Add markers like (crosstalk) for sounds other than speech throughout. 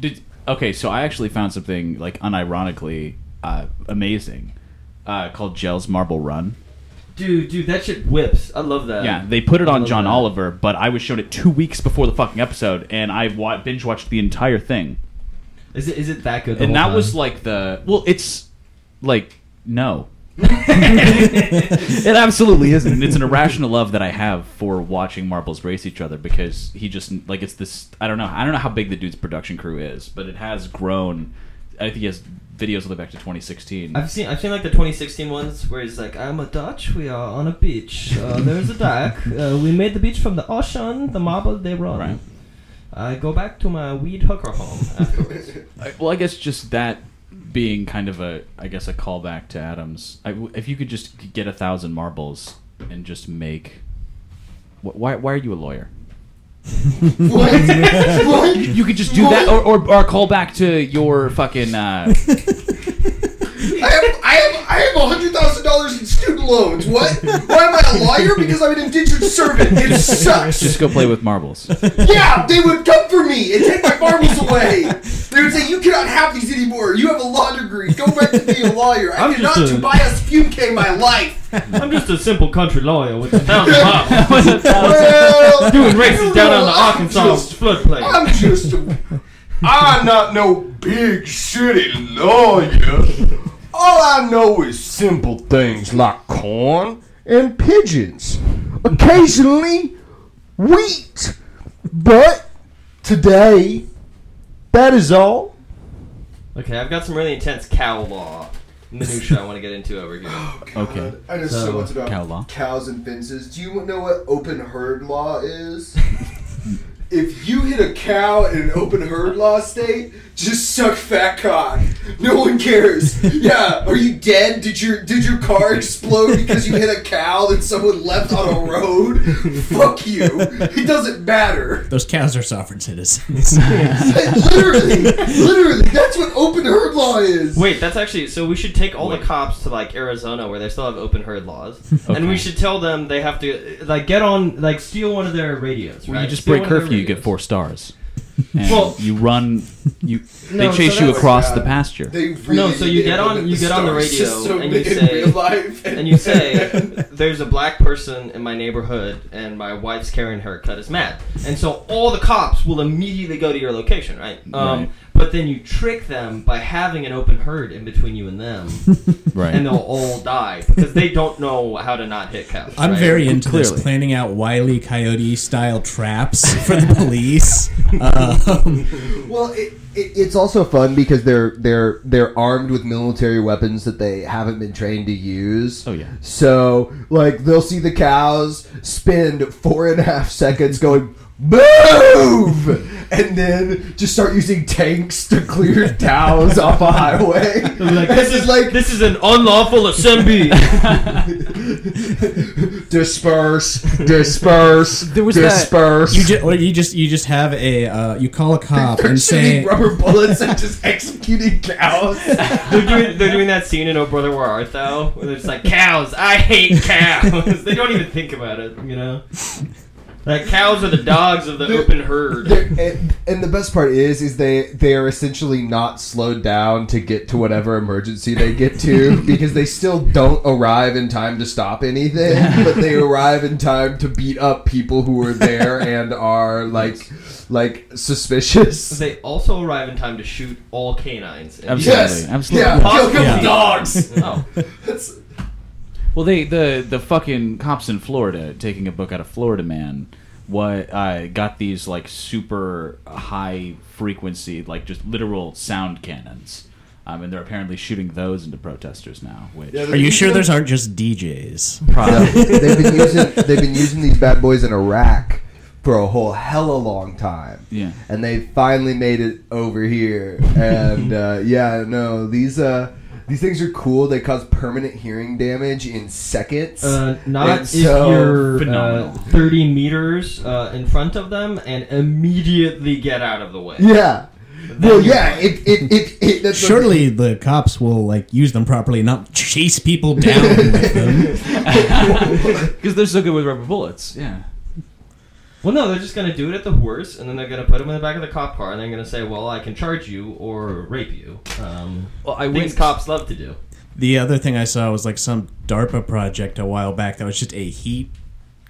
Did okay? So I actually found something like unironically uh, amazing uh, called Jelle's Marble Run. Dude, dude, that shit whips. I love that. Yeah, they put it I on John that. Oliver, but I was shown it two weeks before the fucking episode, and I wa- binge watched the entire thing. Is it is it that good? and that time? was like the well, it's like no. (laughs) it absolutely isn't. It's an irrational love that I have for watching marbles race each other because he just like it's this. I don't know. I don't know how big the dude's production crew is, but it has grown. I think he has videos all the way back to 2016. I've seen I've seen like the 2016 ones where he's like, "I'm a Dutch. We are on a beach. Uh, there's a dock. (laughs) Uh, we made the beach from the ocean. The marble they run. Right. I go back to my weed hooker home afterwards. (laughs) I- well, I guess just that being kind of a, I guess a callback to Adams. I, if you could just get a thousand marbles and just make, wh- why why are you a lawyer? (laughs) What? (laughs) what? You could just do that, or, or, or call back to your fucking. Uh, (laughs) I have, I have, hundred thousand dollars in student loans. What? Why am I a lawyer? Because I'm an indentured servant. It (laughs) sucks. just go play with marbles. Yeah, they would come for me and take my marbles away. They would say, "You cannot have these anymore. You have a law degree. Go back to being a lawyer. I I'm cannot just a- Tobias Fünke my life." I'm just a simple country lawyer with a (laughs) thousand bucks. Well, Doing races you down on the I'm Arkansas just- floodplain. I'm just a, I'm not no big city lawyer. All I know is simple things like corn and pigeons. Occasionally, wheat. But today, that is all. Okay, I've got some really intense cow law minutia I want to get into over here. (gasps) Oh, okay. I know So, so, much about cow law. cows and fences. Do you know what open herd law is? (laughs) if you hit a cow in an open herd law state, just suck fat cock. No one cares. (laughs) Yeah, are you dead? Did your did your car explode because you hit a cow that someone left on a road? Fuck you. It doesn't matter. Those cows are sovereign citizens. (laughs) literally, literally, that's what open herd law is. Wait, that's actually so. We should take all the cops to like Arizona where they still have open herd laws, and we should tell them they have to like get on like steal one of their radios. When right? you just Steal break one of their curfew, you get four stars. (laughs) And Well- you run. You No, they chase so you across yeah. the pasture. Really No, so you get on- you get on the radio system (laughs) and you say- real life, and you say there's a black person in my neighborhood and my wife's carrying her cut is mad and so all the cops will immediately go to your location right, um, Right. But then you trick them by having an open herd in between you and them (laughs) right. and they'll all die because they don't know how to not hit cows I'm right? very into Clearly. this, planning out Wile E. Coyote style traps for the police. (laughs) Um, Well, it, it, it's also fun because they're they're they're armed with military weapons that they haven't been trained to use. Oh, yeah. So like they'll see the cows spend four and a half seconds going move, and then just start using tanks to clear (laughs) cows off a highway. Like, this it's is like this is an unlawful assembly. (laughs) disperse, (laughs) disperse, There was that- disperse. you just, or you just, you just have a, uh, you call a cop They're and say, rubber bullets and just executing cows. they're doing they're doing that scene in Oh Brother Where Art Thou where they're just like cows. I hate cows. they don't even think about it, you know. Like cows are the dogs of the They're- open herd. And, and the best part is, is they they are essentially not slowed down to get to whatever emergency they get to (laughs) because they still don't arrive in time to stop anything, (laughs) but they arrive in time to beat up people who are there and are (laughs) like like suspicious. They also arrive in time to shoot all canines. And- Absolutely. Yes, absolutely. yeah, kill, kill Yeah. the dogs. Oh, That's, Well, they the the fucking cops in Florida taking a book out of Florida Man. What uh, got these like super high frequency, like just literal sound cannons, um, and they're apparently shooting those into protesters now. Which Yeah, are you sure those aren't just DJs? probably (laughs) they've been using they've been using these bad boys in Iraq for a whole hella long time. yeah. and they finally made it over here. And uh, yeah, no, these uh, these things are cool. They cause permanent hearing damage in seconds. uh, not And if so you're uh, 30 meters uh, in front of them and immediately get out of the way. yeah. Well, yeah. It it it, it that's what- Surely the cops will like use them properly, not chase people down with them. (laughs) (laughs) because they're so good with rubber bullets. Yeah. Well, no, they're just gonna do it at the horse, and then they're gonna put him in the back of the cop car, and they're gonna say, "Well, I can charge you or rape you." Um, Well, I things went- cops love to do. The other thing I saw was like some DARPA project a while back that was just a heat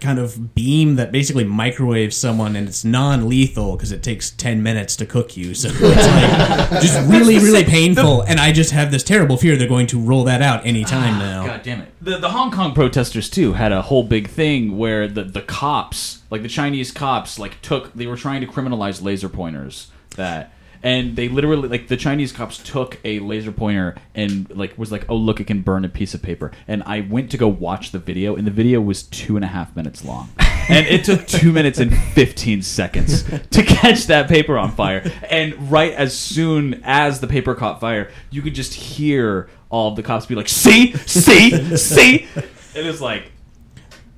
kind of beam that basically microwaves someone and it's non-lethal because it takes 10 minutes to cook you. So (laughs) it's like just really really painful. and i just have this terrible fear they're going to roll that out anytime ah, now. God damn it. The, the Hong Kong protesters too had a whole big thing where the, the cops, like the Chinese cops, like took they were trying to criminalize laser pointers that and they literally like the Chinese cops took a laser pointer and like was like, oh look, it can burn a piece of paper. And I went to go watch the video, and the video was two and a half minutes long, (laughs) and it took two minutes and fifteen seconds to catch that paper on fire. And right as soon as the paper caught fire, you could just hear all of the cops be like, "See, see, see," (laughs) it was like,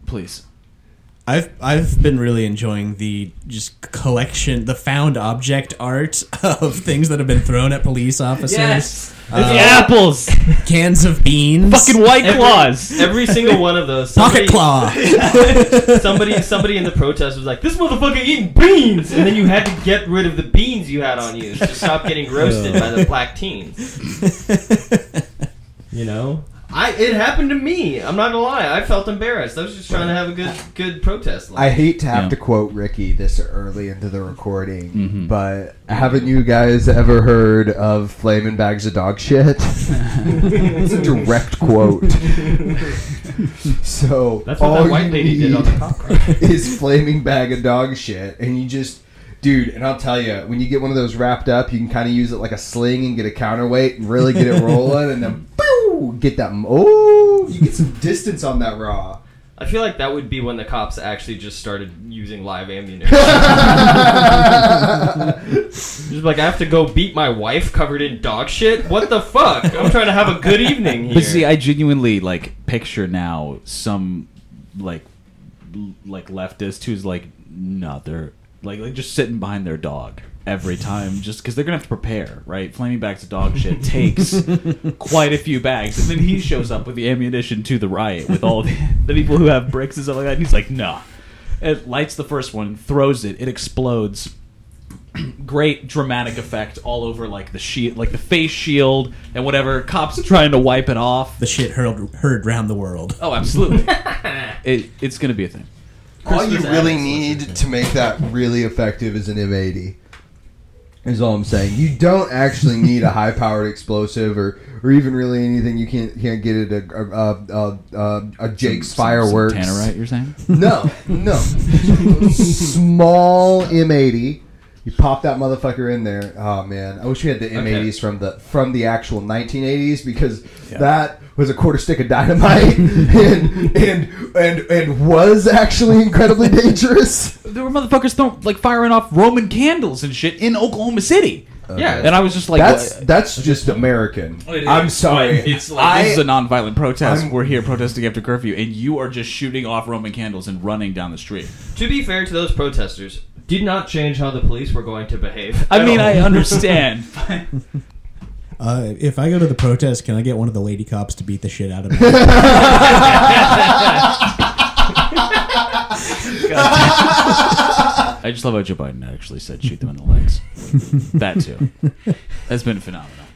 please. I've I've been really enjoying the just collection, the found object art (laughs) of things that have been thrown at police officers. the uh, apples, Cans of beans, fucking white claws. Every single one of those. pocket claw. (laughs) somebody somebody in the protest was like, "This motherfucker eating beans," and then you had to get rid of the beans you had on you to stop getting roasted by the black teens. (laughs) You know, I it happened to me. I'm not gonna lie. I felt embarrassed. I was just trying to have a good good protest. I hate to have Yeah. to quote Ricky this early into the recording, Mhm. but haven't you guys ever heard of flaming bags of dog shit? (laughs) it's a direct quote. (laughs) so That's what all that white you lady did on the need cop car. is flaming bag of dog shit, and you just. Dude, and I'll tell you, when you get one of those wrapped up, you can kind of use it like a sling and get a counterweight and really get it (laughs) rolling, and then boo, get that. Oh, you get some distance on that raw. I feel like that would be when the cops actually just started using live ammunition. (laughs) Just like I have to go beat my wife covered in dog shit. What the fuck? I'm trying to have a good evening here. But see, I genuinely like picture now some like l- like leftist who's like, no, they're like like just sitting behind their dog every time, just because they're gonna have to prepare, right? Flaming bags of dog shit takes (laughs) quite a few bags, and then he shows up with the ammunition to the riot with all the, the people who have bricks and stuff like that. And he's like, nah. It lights the first one, throws it, it explodes (clears throat) great dramatic effect all over like the shield, like the face shield and whatever. Cops trying to wipe it off. the shit heard heard round the world. Oh, absolutely. (laughs) it, it's gonna be a thing. All you really need to make that really effective is an M80. Is all I'm saying. You don't actually need a high-powered explosive or, or even really anything. You can't can't get it a a, a, a, a Jake's Some- some fireworks. Tannerite, you're saying? No, no. (laughs) Small M80. You pop that motherfucker in there. Oh man, I wish we had the M80s from the from the actual 1980s because that was a quarter stick of dynamite (laughs) and and and and was actually incredibly dangerous. There were motherfuckers throwing, like firing off Roman candles and shit in Oklahoma City. Yeah, And I was just like, That's what- that's just American. Oh, I'm sorry. It's like I- this is a nonviolent protest. I'm- We're here protesting after curfew, and you are just shooting off Roman candles and running down the street. To be fair to those protesters, did not change how the police were going to behave. I mean, all. I understand. (laughs) Uh, if I go to the protest, can I get one of the lady cops to beat the shit out of me? (laughs) I just love how Joe Biden actually said shoot them in the legs. that too. That's been phenomenal.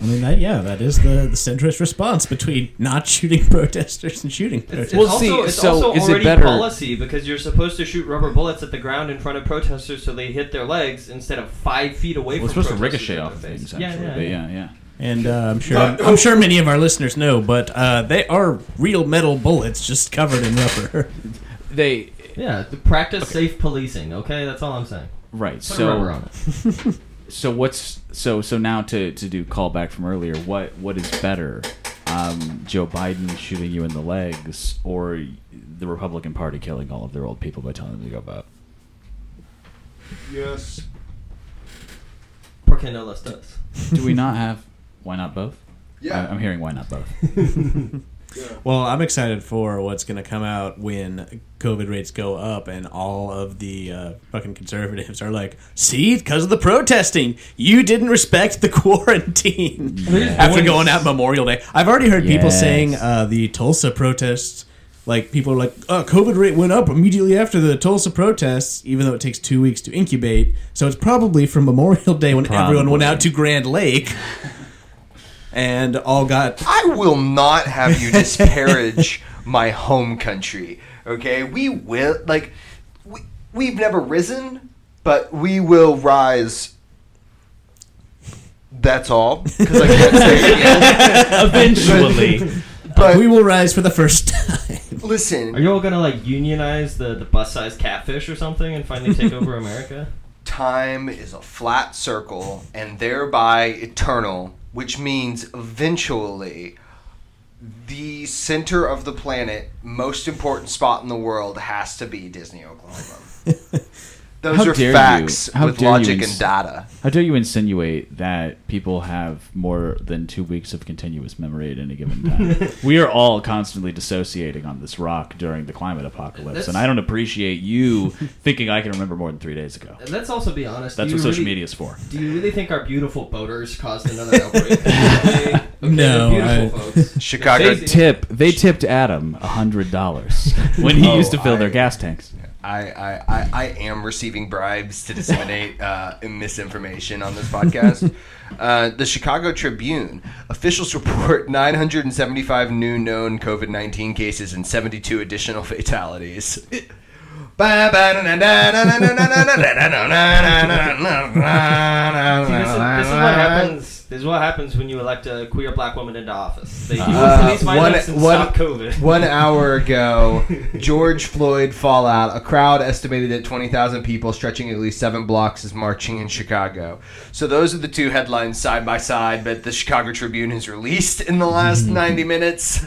I mean, that, yeah, that is the, the centrist response between not shooting (laughs) protesters and shooting It's, protesters. Well, also, see, it's so also is it better- policy because you're supposed to shoot rubber bullets at the ground in front of protesters so they hit their legs instead of five feet away Well, it's from supposed to ricochet off their things, actually. Yeah, but yeah, yeah, yeah. and uh, I'm sure I'm sure many of our listeners know, but uh, they are real metal bullets just covered in rubber. (laughs) They Yeah, the practice safe policing. Okay, that's all I'm saying. right. Put a rubber So on it. (laughs) so what's so so now to to do callback from earlier? What what is better? Um, Joe Biden shooting you in the legs, or the Republican Party killing all of their old people by telling them to go vote? Yes. Porque no las dos. Do we (laughs) not have? Why not both? Yeah. I- I'm hearing why not both. (laughs) Well, I'm excited for what's going to come out when COVID rates go up and all of the uh, fucking conservatives are like, see, because of the protesting, you didn't respect the (laughs) quarantine. After going out Memorial Day. I've already heard people saying uh, the Tulsa protests like people are like, oh, COVID rate went up immediately after the Tulsa protests, even though it takes two weeks to incubate. So it's probably from Memorial Day when everyone went out to Grand Lake (laughs) and all got. I will not have you disparage (laughs) my home country. Okay, we will like we we've never risen, but we will rise. That's all because I can't say it again. (laughs) Eventually. (laughs) But we will rise for the first time. listen, Are you all gonna like unionize the the bus sized catfish or something and finally take over America? time is a flat circle and thereby eternal, which means eventually the center of the planet, most important spot in the world, has to be Disney, Oklahoma. (laughs) Those How are dare you. facts How with dare you logic ins- and data. How dare you insinuate that people have more than two weeks of continuous memory at any given time? (laughs) we are all constantly dissociating on this rock during the climate apocalypse, That's- and I don't appreciate you (laughs) thinking I can remember more than three days ago. And let's also be honest. That's do what you social really- media is for. Do you really think our beautiful boaters caused another outbreak? (laughs) okay, No, they're beautiful folks. Chicago They- Tip. They tipped Adam a hundred dollars when he Oh, used to fill their gas tanks. I, I, I, I am receiving bribes to disseminate (laughs) uh, misinformation on this podcast. Uh, the Chicago Tribune officials report 975 new known COVID 19 cases and 72 additional (laughs) fatalities. See, this, is, this is what happens. This is what happens when you elect a queer black woman into office. They Uh, police violence and one- stop COVID. One hour ago, (laughs) George Floyd fallout. A crowd estimated at 20,000 people stretching at least seven blocks is marching in Chicago. So those are the two headlines side by side that the Chicago Tribune has released in the last (laughs) 90 minutes.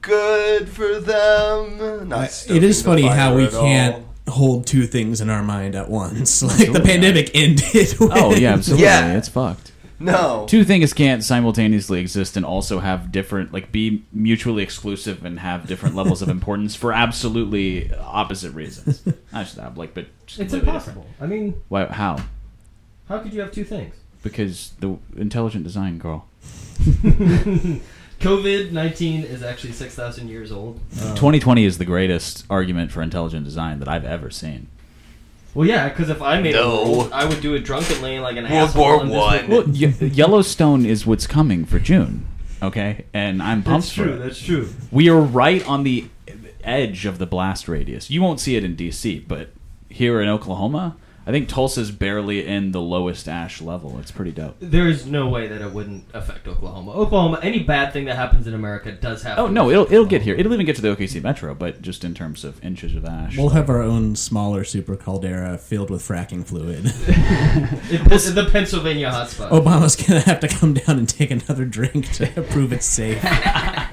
Good for them. Not it is funny how we can't hold two things in our mind at once. (laughs) Like the pandemic ended. (laughs) Oh yeah, absolutely. Yeah. It's fucked. No. Two things can't simultaneously exist and also have different, like, be mutually exclusive and have different (laughs) levels of importance for absolutely opposite reasons. I just have like, but It's completely impossible. I mean. Why? How? how could you have two things? Because the intelligent design girl. COVID nineteen is actually six thousand years old. Um, 2020 is the greatest argument for intelligent design that I've ever seen. Well, yeah, because if I made No. a world, I would do it drunkenly like an World asshole. War and One. would- Well, Ye- Yellowstone is what's coming for June. Okay, and I'm pumped That's for true. it. That's true. We are right on the edge of the blast radius. You won't see it in DC, but here in Oklahoma, I think Tulsa's barely in the lowest ash level. It's pretty dope. There is no way that it wouldn't affect Oklahoma. Oklahoma, any bad thing that happens in America does have. Oh no, it'll it'll Oklahoma. get here. It'll even get to the OKC Metro, but just in terms of inches of ash. We'll have our own smaller super caldera filled with fracking fluid. It- this is the Pennsylvania hotspot. Obama's gonna have to come down and take another drink to (laughs) prove it's safe. (laughs)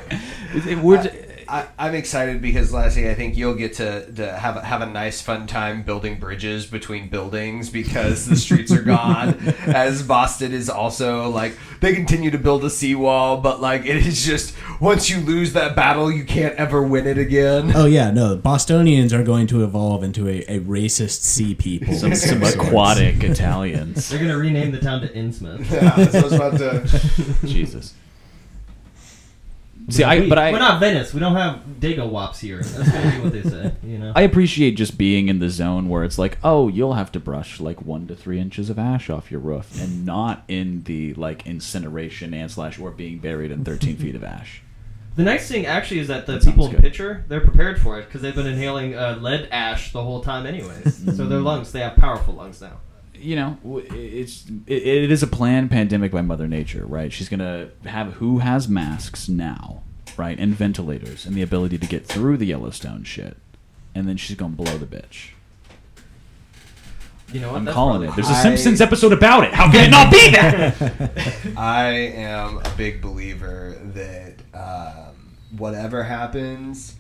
It- it- we're j- I, I'm excited because Lassie, I think you'll get to, to have a, have a nice fun time building bridges between buildings because the streets are gone. (laughs) As Boston is also like they continue to build a seawall, but like it is just once you lose that battle, you can't ever win it again. Oh yeah, no, Bostonians are going to evolve into a, a racist sea people. some, some aquatic Italians. They're gonna rename the town to Innsmouth. Yeah, that's what I was about to. (laughs) Jesus. See, I We- but I we're not Venice. We don't have Dago Wops here. That's gonna be what they say. You know. (laughs) I appreciate just being in the zone where it's like, oh, you'll have to brush like one to three inches of ash off your roof, and not in the like incineration and slash or being buried in 13 feet of ash. The nice thing actually is that the That people in. Picher they're prepared for it because they've been inhaling uh, lead ash the whole time, anyways. (laughs) so their lungs, they have powerful lungs now. You know, it's it, it is a planned pandemic by Mother Nature, right? She's gonna have who has masks now, right, and ventilators and the ability to get through the Yellowstone shit, and then she's gonna blow the bitch. You know what? I'm That's calling probably- it. There's a I- Simpsons episode about it. How can it not be that? (laughs) I am a big believer that um, whatever happens,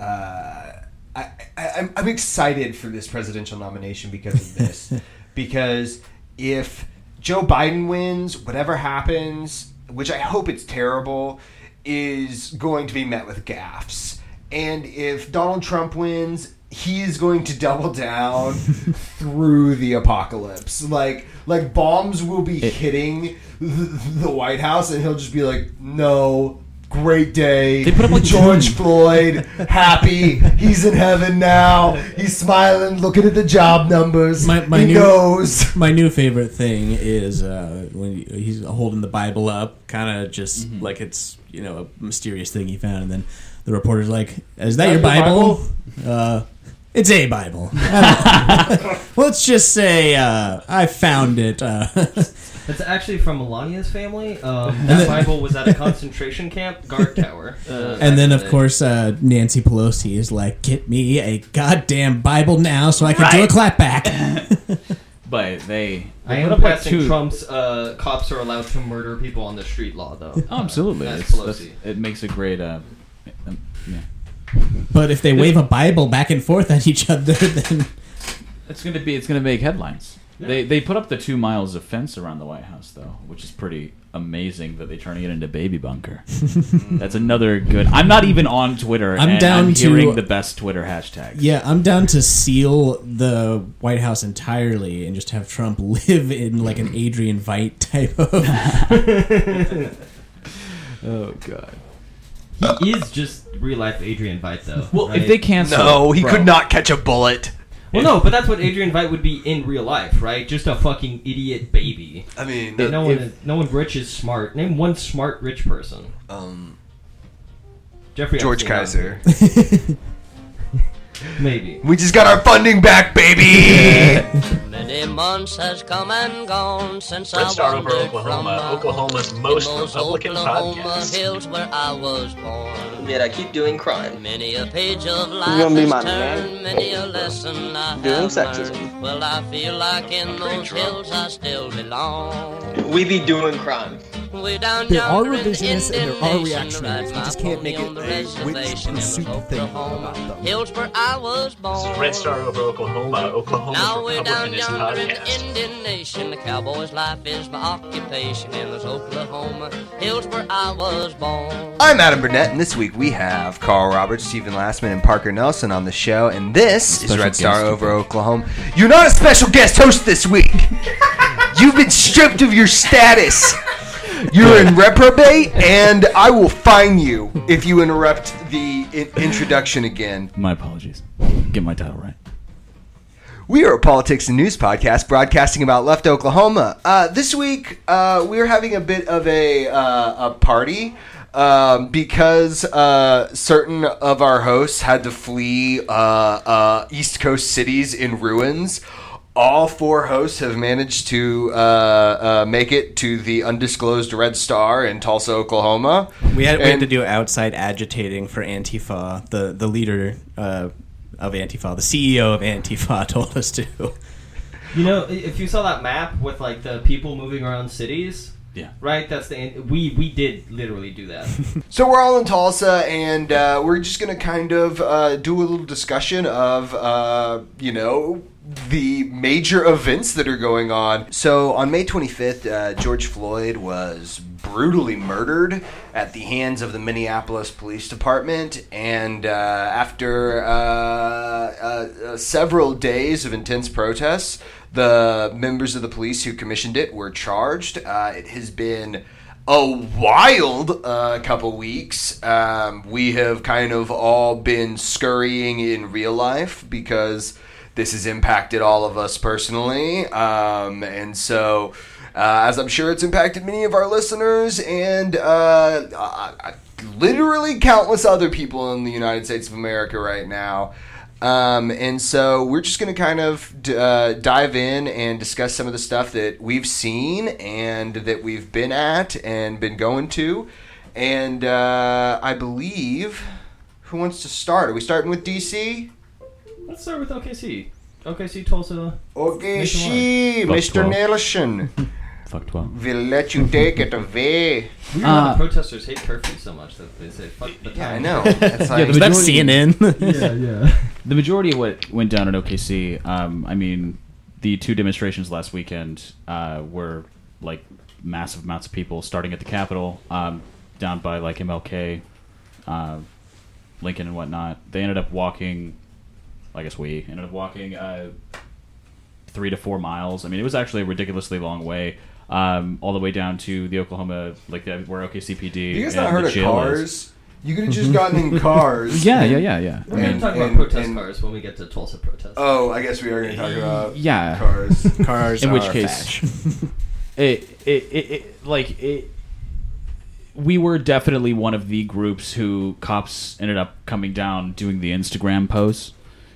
uh, I, I, I'm, I'm excited for this presidential nomination because of this. (laughs) because if Joe Biden wins, whatever happens, which I hope it's terrible, is going to be met with gaffes. And if Donald Trump wins, he is going to (laughs) double down through the apocalypse. Like like bombs will be It- hitting the, the White House, and he'll just be like, "No, great day. They put up, like, George Floyd, happy. (laughs) He's in heaven now. He's smiling, looking at the job numbers. My- my he new- knows. My new favorite thing is uh, when he's holding the Bible up, kind of just Mm-hmm. like it's you know a mysterious thing he found, and then the reporter's like, "Is that That your your Bible?" (laughs) Uh, it's a Bible. I don't know. (laughs) Let's just say uh, I found it. That's actually from Melania's family. Um, (laughs) that Bible was at a concentration camp, guard tower. (laughs) Uh, and then, of in course, uh, Nancy Pelosi is like, "Get me a goddamn Bible now, so I can do a clapback." (laughs) But they, I they am put up like passing two. Trump's uh, cops are allowed to murder people on the street law, though. Oh, absolutely. That's Pelosi. that's- it makes a great. Uh, um, yeah. but if they wave a Bible back and forth at each other, then It's gonna be. It's gonna make headlines. They they put up the two miles of fence around the White House though, which is pretty amazing that they're turning it into baby bunker. (laughs) That's another good. I'm not even on Twitter. I'm and down I'm to- the best Twitter hashtags. Yeah, I'm down to seal the White House entirely and just have Trump (laughs) live in like an Adrian Veidt type of. (laughs) Oh god. He is just real life Adrian Veidt, though. Well, right? if they cancel, No, he bro, could not catch a bullet. Well, no, but that's what Adrian Veidt would be in real life, right? Just a fucking idiot baby. I mean, no one, if- no one rich is smart. Name one smart rich person. um, Jeffrey George Epstein, Kaiser. (laughs) maybe. We just got our funding back, baby. (laughs) Many months has come and gone since Red I Star over wandered Oklahoma, from, Oklahoma's in most Republican Oklahoma podcast. hills where I was born. Yet I keep doing crime. Many a page of life gonna be has my turned, man? many a lesson I Doing have sexism. learned. Well, I feel like in those hills I still belong. We be doing crime. Way down There are yonder in the revisionists and there are reactionaries. We just can't make it on the a witch reservation pursuit those thing about them. Hills where I was born. This is Red Star over Oklahoma, Oklahoma's Now way down Republicanist yonder in the podcast. Indian Nation, the cowboy's life is my occupation in those Oklahoma hills where I was born. I'm Adam Burnett, and this week we have Carl Roberts, Stephen Lastman, and Parker Nelson on the show. And this is Red Star guest. over Oklahoma. You're not a special guest host this week. You've been stripped of your status. You're in reprobate, and I will fine you if you interrupt the I- introduction again. My apologies. Get my title right. We are a politics and news podcast broadcasting about left Oklahoma. Uh, this week, uh, we're having a bit of a, uh, a party um, because uh, certain of our hosts had to flee uh, uh, East Coast cities in ruins. All four hosts have managed to uh, uh, make it to the undisclosed Red Star in Tulsa, Oklahoma. We had, we had to do outside agitating for Antifa. The the leader uh, of Antifa, the CEO of Antifa, (laughs) told us to. You know, if you saw that map with like the people moving around cities, Yeah. right? That's the we we did literally do that. (laughs) So we're all in Tulsa, and uh, we're just gonna kind of uh, do a little discussion of, uh, you know, the major events that are going on. So on May 25th, uh, George Floyd was brutally murdered at the hands of the Minneapolis Police Department, and uh, after uh, uh, uh, several days of intense protests, the members of the police who commissioned it were charged. Uh, it has been a wild uh, couple weeks. Um, we have kind of all been scurrying in real life because this has impacted all of us personally. Um, and so, uh, as I'm sure it's impacted many of our listeners and uh, uh, uh, literally countless other people in the United States of America right now. Um, and so we're just going to kind of d- uh, dive in and discuss some of the stuff that we've seen and that we've been at and been going to. And uh, I believe, who wants to start? Are we starting with DC? Let's start with OKC. OKC Tulsa. OKC, Nationwide. she, Fuck Mr. 12. Nelson. (laughs) Fuck 12. We'll let you take it away. Weird Uh, the protesters hate curfew so much that they say fuck the time. Yeah, I know. (laughs) It's like, the Was that majority- CNN? (laughs) yeah, yeah. The majority of what went down at OKC, um, I mean, the two demonstrations last weekend uh, were like massive amounts of people starting at the Capitol, um, down by like MLK, uh, Lincoln, and whatnot. They ended up walking. I guess we ended up walking uh, three to four miles. I mean, it was actually a ridiculously long way. um, all the way down to the Oklahoma, like the, where OKCPD. You guys not heard of jail is. cars? You could have just gotten in (laughs) cars. Yeah, yeah, yeah, yeah. We're gonna talk about and- protest and- cars when we get to Tulsa protest. Oh, I guess we are going to talk about Yeah. cars. (laughs) Cars. In which case- (laughs) it, it, it, it like it we were definitely one of the groups who cops ended up coming down doing the instagram posts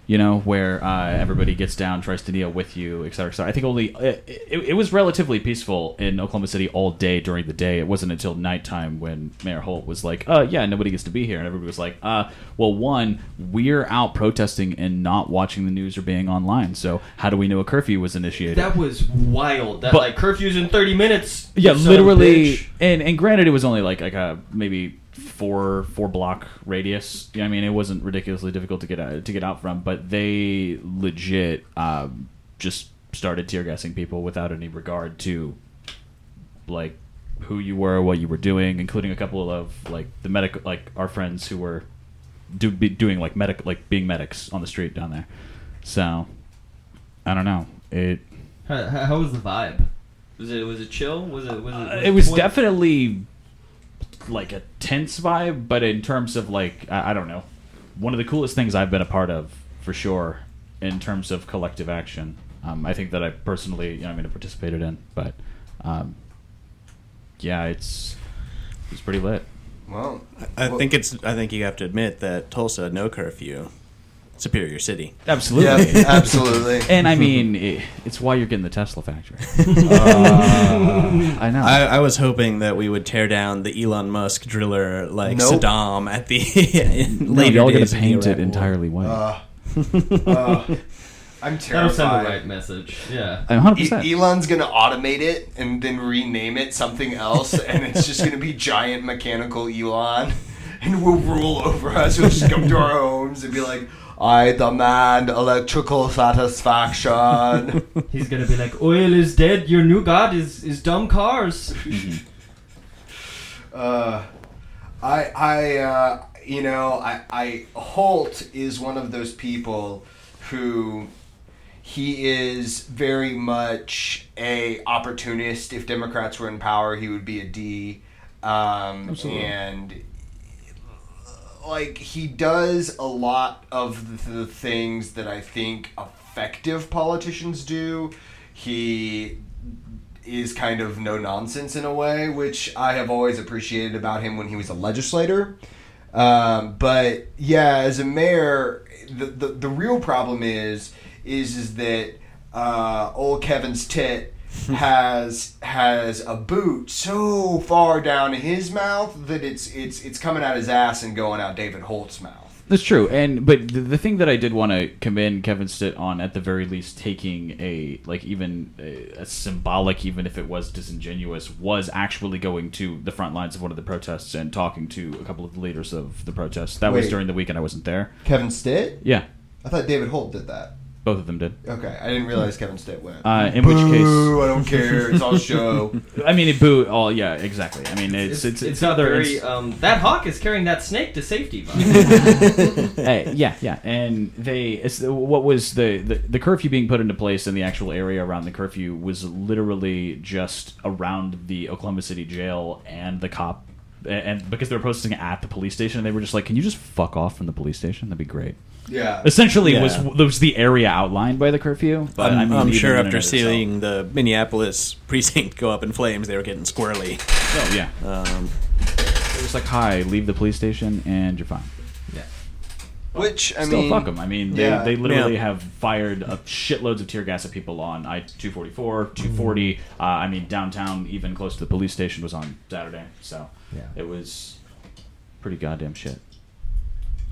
you know where uh, everybody gets down tries to deal with you et cetera, et cetera. i think only it, it, it was relatively peaceful in oklahoma city all day during the day it wasn't until nighttime when mayor holt was like uh yeah nobody gets to be here and everybody was like uh well one we're out protesting and not watching the news or being online so how do we know a curfew was initiated That was wild. That But- like curfews in thirty minutes. yeah, you son of a literally, and and granted, it was only like like a maybe four four block radius. I mean, it wasn't ridiculously difficult to get out, to get out from, but they legit um, just started tear gassing people without any regard to like who you were, what you were doing, including a couple of like the medic like our friends who were do be doing like medic like being medics on the street down there. So I don't know it. How, how was the vibe? Was it was it chill? Was it was it? Uh, it was what- definitely like a tense vibe, but in terms of like I, I don't know, one of the coolest things I've been a part of for sure in terms of collective action. Um, I think that I personally, you know, I mean, I participated in, but um, yeah, it's it's pretty lit. Well, I well- think it's. I think you have to admit that Tulsa no curfew, superior city. Absolutely. Yeah, absolutely. (laughs) And I mean, (laughs) it, it's why you're getting the Tesla factory. (laughs) I know. I, I was hoping that we would tear down the Elon Musk driller like Nope. Saddam at the in no, later y'all gonna days of the paint it entirely white. Uh, uh, I'm That'll send the right message. Yeah. 100. E- Elon's gonna automate it and then rename it something else, and it's just gonna be giant mechanical Elon, and will rule over us. We'll just come to our homes and be like, "I demand electrical satisfaction." (laughs) He's gonna be like, "Oil is dead. Your new god is is dumb cars." (laughs) uh, I, I, uh, you know, I, I, Holt is one of those people who he is very much a opportunist. If Democrats were in power, he would be a D. Um, and like he does a lot of the things that I think effective politicians do. He is kind of no nonsense in a way, which I have always appreciated about him when he was a legislator. Um, but yeah, as a mayor, the, the the real problem is is is that uh, old Kevin Stitt has has a boot so far down his mouth that it's it's it's coming out his ass and going out David Holt's mouth. That's true, and but the, the thing that I did want to commend Kevin Stitt on, at the very least, taking a like even a, a symbolic, even if it was disingenuous, was actually going to the front lines of one of the protests and talking to a couple of the leaders of the protests. That was during the weekend. I wasn't there. Kevin Stitt? Yeah, I thought David Holt did that. Both of them did. Okay, I didn't realize Kevin Stitt went. Uh, in which Boo, case, I don't care. It's all show. (laughs) I mean, it boo. All yeah, exactly. I mean, it's it's it's it's, not another. very. ins- Um, that hawk is carrying that snake to safety. Bob. (laughs) Hey, yeah, yeah, and they it's, what was the, the the curfew being put into place in the actual area around the curfew was literally just around the Oklahoma City jail and the cop, and because they were posting at the police station, they were just like, "Can you just fuck off from the police station? That'd be great." Yeah. Essentially, Yeah. was was the area outlined by the curfew. But I'm, I mean, I'm even sure in and after of itself- seeing the Minneapolis (laughs) precinct go up in flames, they were getting squirrely. oh yeah, Um, it was like, "Hi, leave the police station, and you're fine." Yeah. Which I Still mean, fuck them. I mean, they, yeah. they literally Yeah. have fired a shitloads of tear gas at people on I two forty four, two forty. Uh, I mean, downtown, even close to the police station, was on Saturday. So Yeah. it was pretty goddamn shit.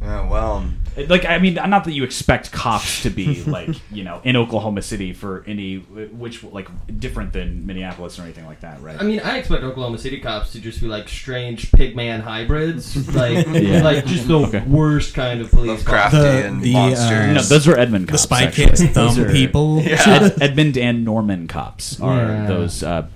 Oh, well, Like, I mean, not that you expect cops to be (laughs) like, you know, in Oklahoma City for any which like different than Minneapolis or anything like that, right? I mean, I expect Oklahoma City cops to just be like strange pigman hybrids, (laughs) like Yeah. like just the Okay. worst kind of police. Lovecraftian cops. The- and the, monsters. uh, no, those are Edmond the. Spy. Kids thumb people. Yeah. Ed, Edmond and Norman cops are Yeah. those uh,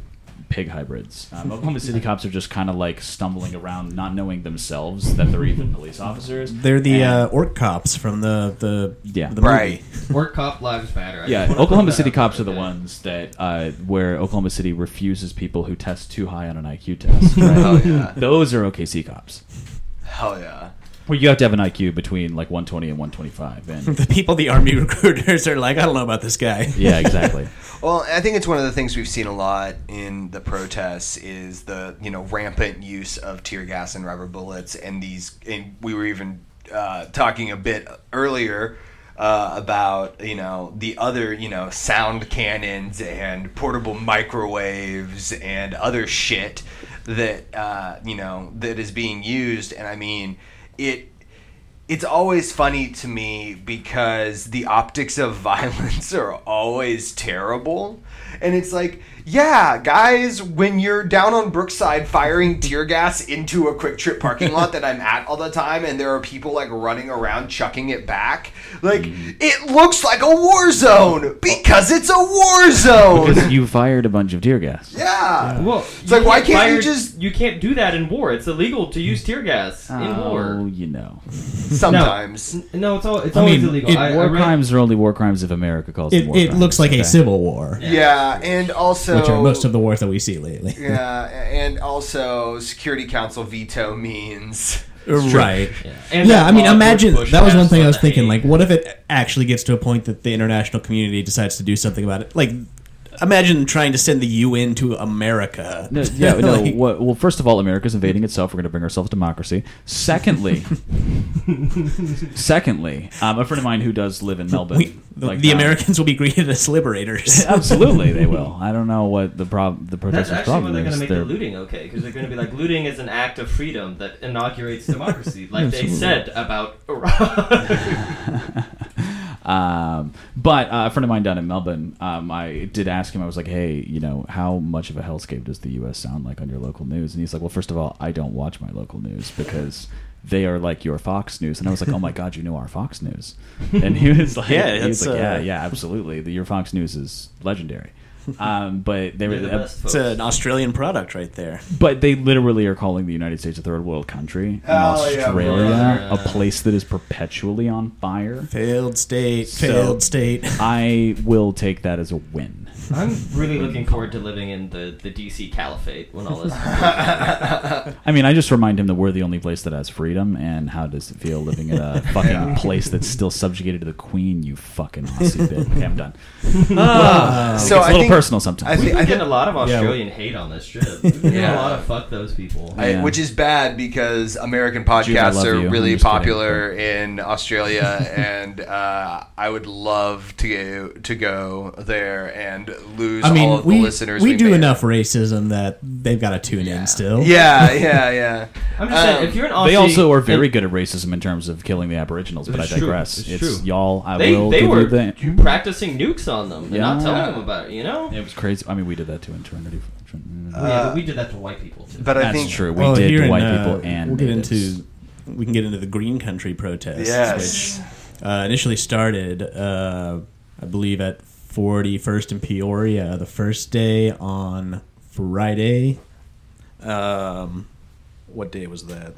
pig hybrids. (laughs) Um, Oklahoma City cops are just kind of like stumbling around, not knowing themselves that they're even (laughs) police officers. They're the And- uh, orc cops from the the Yeah. the Right. (laughs) movie. Work cop lives matter. I yeah, Oklahoma City cops are the okay? ones that uh, where Oklahoma City refuses people who test too high on an IQ test. Right? Hell yeah. Those are OKC cops. Hell yeah. Where you have to have an IQ between like 120 and 125. And (laughs) The people the army (laughs) recruiters are like, I don't know about this guy. (laughs) yeah, exactly. Well, I think it's one of the things we've seen a lot in the protests is the you know rampant use of tear gas and rubber bullets, and these. And we were even uh, talking a bit earlier uh, about you know the other you know sound cannons and portable microwaves and other shit that uh, you know that is being used, and I mean it it's always funny to me because the optics of (laughs) violence are always terrible. And it's like, yeah, guys, when you're down on Brookside firing tear gas into a QuikTrip parking lot that I'm at all the time and there are people like running around chucking it back, like mm. it looks like a war zone because it's a war zone. Because you fired a bunch of tear gas. yeah. Well, It's like, why can't can't you just- You can't do that in war. It's illegal to use tear gas in Oh, war. you know. Sometimes. No, no, it's all it's I always mean, illegal. it- I, I war read- crimes are only war crimes if America calls them It, war it crimes. looks like Okay. a civil war, Yeah, and also which are most of the wars that we see lately. (laughs) Yeah, and also Security Council veto means Right. Yeah, And yeah, I mean, imagine Bush that was one thing on I was thinking. hate. Like, what if it actually gets to a point that the international community decides to do something about it? Like, imagine trying to send the UN to America. No, (laughs) yeah, no. Like- well, well, first of all, America's invading itself. We're going to bring ourselves democracy. Secondly, (laughs) secondly, um, a friend of mine who does live in Melbourne, we, the, like, the um, Americans will be greeted as liberators. (laughs) absolutely, they will. I don't know what the problem, the That's protesters' actually when problem they're going to make They're- the looting okay, because they're going to be like, looting is an act of freedom that inaugurates democracy, like they said about Iraq. Um, but uh, a friend of mine down in Melbourne, um, I did ask him. I was like, "Hey, you know, how much of a hellscape does the U.S. sound like on your local news?" And he's like, "Well, first of all, I don't watch my local news because they are like your Fox News." And I was like, "Oh my God, you know our Fox News?" And he was (laughs) like, Yeah, he was like, uh, "Yeah, yeah, absolutely. The, your Fox News is legendary." Um, but they were, They're the best it's an Australian product right there. but they literally are calling the United States a third world country, and Hell yeah, Australia brother. a place that is perpetually on fire. Failed state. So- Failed state. (laughs) I will take that as a win. I'm really looking forward to living in the, the DC caliphate when all this. (laughs) I mean, I just remind him that we're the only place that has freedom, and how does it feel living in a (laughs) fucking place that's still subjugated to the queen? You fucking Aussie bitch. Okay, I'm done. Ah. so it's a I little think, personal I sometimes. think, We've I been think a lot of Yeah. Australian hate on this trip. We've been getting Yeah. a lot of fuck those people. I, Yeah. which is bad because American podcasts love are really just kidding, popular in Australia, (laughs) and uh, I would love to go, to go there and lose I mean, all of we, the listeners. we We, do made. enough racism that they've got to tune in still. Yeah, yeah, (laughs) yeah. I'm just saying, Um, if you're an Aussie, They also are very and good at racism in terms of killing the Aboriginals, but I It's true. digress. It's It's, true. y'all. I They, will they give were you the. practicing nukes on them and not telling them about it. You know. It was crazy. I mean, we did that too in Trinity. yeah, but we did that to white people too. But I That's think true. We Well, did here to in, white uh, people and we'll get natives. into we can get into the Green Country protests, Yes. which uh, initially started, uh, I believe, at 41st and Peoria the first day on Friday. Um, what day was that?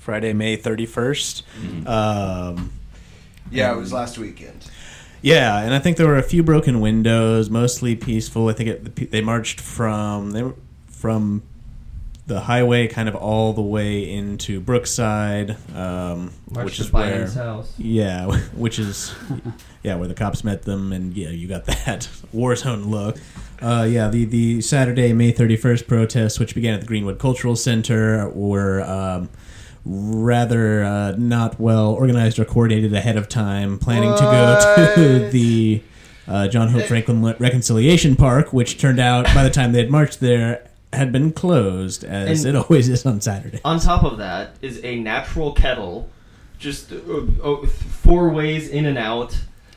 Friday, May 31st. Um, yeah, it was last weekend. Yeah, and I think there were a few broken windows, mostly peaceful. I think it, they marched from they were from the highway kind of all the way into Brookside, um, which is where house. yeah, (laughs) (laughs) which is yeah where the cops met them, and yeah, you got (laughs) that war zone look. Uh, yeah, the the Saturday, May thirty first protests, which began at the Greenwood Cultural Center, were. Um, rather uh, not well organized or coordinated ahead of time, planning to go to (laughs) the uh, John Hope Franklin Reconciliation Park, which turned out by the time they had marched there had been closed, as And- it always is on Saturday. On top of that is a natural kettle, just uh, uh, four ways in and out.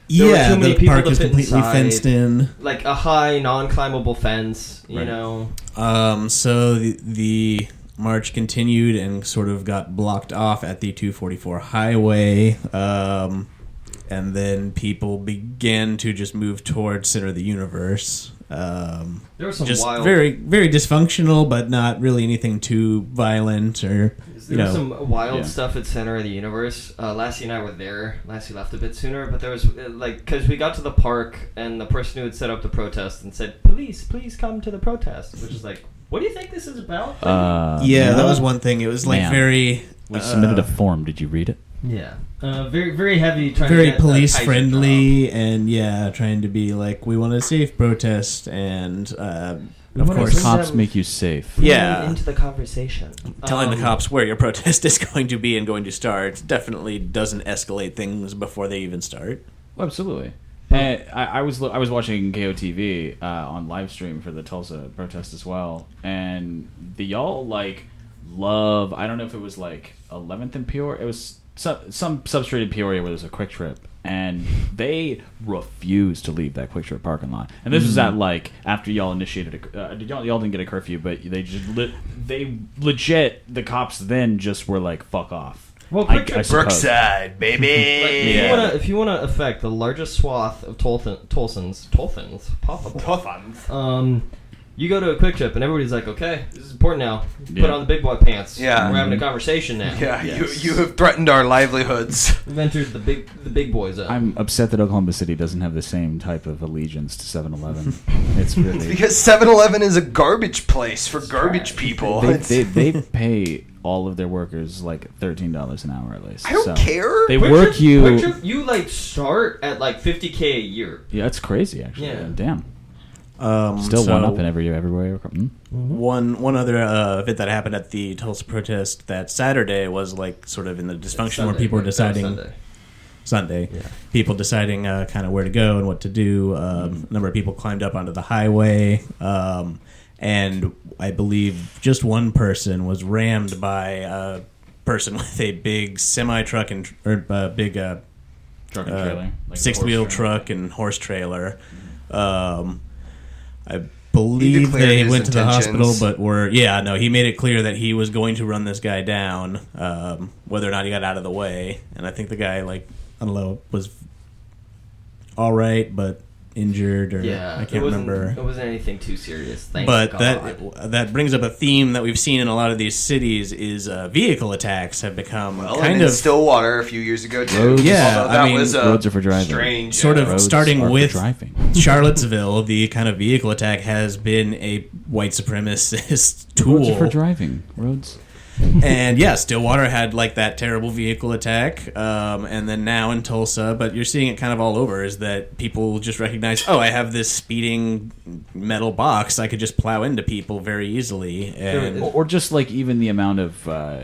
There yeah, the park is completely inside. fenced in. Like a high, non-climbable fence. You Right. know. Um, so the, the march continued and sort of got blocked off at the 244 highway. Um, and then people began to just move towards center of the universe. Um, There was some just wild. very very dysfunctional, but not really anything too violent or you There was know. some wild Yeah. stuff at Center of the Universe. Uh, Lassie and I were there. Lassie left a bit sooner, but there was uh, like because we got to the park and the person who had set up the protest and said, "Please, please come to the protest," which is like, what do you think this is about? Uh, yeah, that was one thing. It was like Man. very We uh, submitted a form. Did you read it? yeah, uh, very very heavy. Trying to very get police tighter friendly and yeah, trying to be like we want a safe protest and uh, of course Cops make you safe. Yeah. into the conversation. telling the Um, cops where your (laughs) protest is going to be and going to start definitely doesn't escalate things before they even start. Absolutely. And I, I was I was watching KOTV uh, on live stream for the Tulsa protest as well, and the y'all like love. I don't know if it was like 11th and Peoria. It was some some substrate in Peoria where there's a QuikTrip, and they refused to leave that QuikTrip parking lot. And this was at like after y'all initiated a uh, y'all y'all didn't get a curfew, but they just lit, they legit the cops then just were like fuck off. Well, I- QuikTrip- I. Brookside, baby. (laughs) if, Yeah. you wanna, if you want to affect the largest swath of Tolton, Tolsons, Tolthans, possible, (laughs) um, you go to a QuikTrip and everybody's like, okay, this is important now. Put on the big boy pants. Yeah. We're having a conversation now. Yeah, Yes. you you have threatened our livelihoods. (laughs) We've entered the big the big boy zone. I'm upset that Oklahoma City doesn't have the same type of allegiance to 7-Eleven. it's really Because 7-Eleven is a garbage place for garbage people. they, they, they pay all of their workers like thirteen dollars an hour at least. I don't so care. They Quick work you. Quick you like start at like 50k a year. Yeah, that's crazy actually. Yeah. Damn. Um, Still so one up in every everywhere. Mm. One one other uh, event that happened at the Tulsa protest that Saturday was like sort of in the dysfunction where people were deciding Sunday. Sunday. Yeah. People deciding uh, kind of where to go and what to do. Um, A number of people climbed up onto the highway, um, and I believe just one person was rammed by a person (laughs) with a big semi truck and tr- or uh, big uh, Truck and uh, trailer, like six wheel truck and horse trailer. Um, I believe they his went to the hospital, intentions. but were yeah, no, he made it clear that he was going to run this guy down, um, whether or not he got out of the way. And I think the guy, like, I don't know, was all right, but injured or Yeah, I can't wasn't, remember. It wasn't anything too serious. Thank But God. that that brings up a theme that we've seen in a lot of these cities is uh, vehicle attacks have become Well, kind and in of Stillwater a few years ago too. Roads. Yeah, Although I mean, was uh, roads are for driving. Strange, Sort uh, of Roads starting are for with driving. (laughs) Charlottesville, the kind of vehicle attack has been a white supremacist tool. (laughs) Roads are for driving. Roads. (laughs) and yeah, Stillwater had like that terrible vehicle attack, um, and then now in Tulsa, but you're seeing it kind of all over. Is that people just recognize, oh, I have this speeding metal box, I could just plow into people very easily, and Or, or just like even the amount of uh,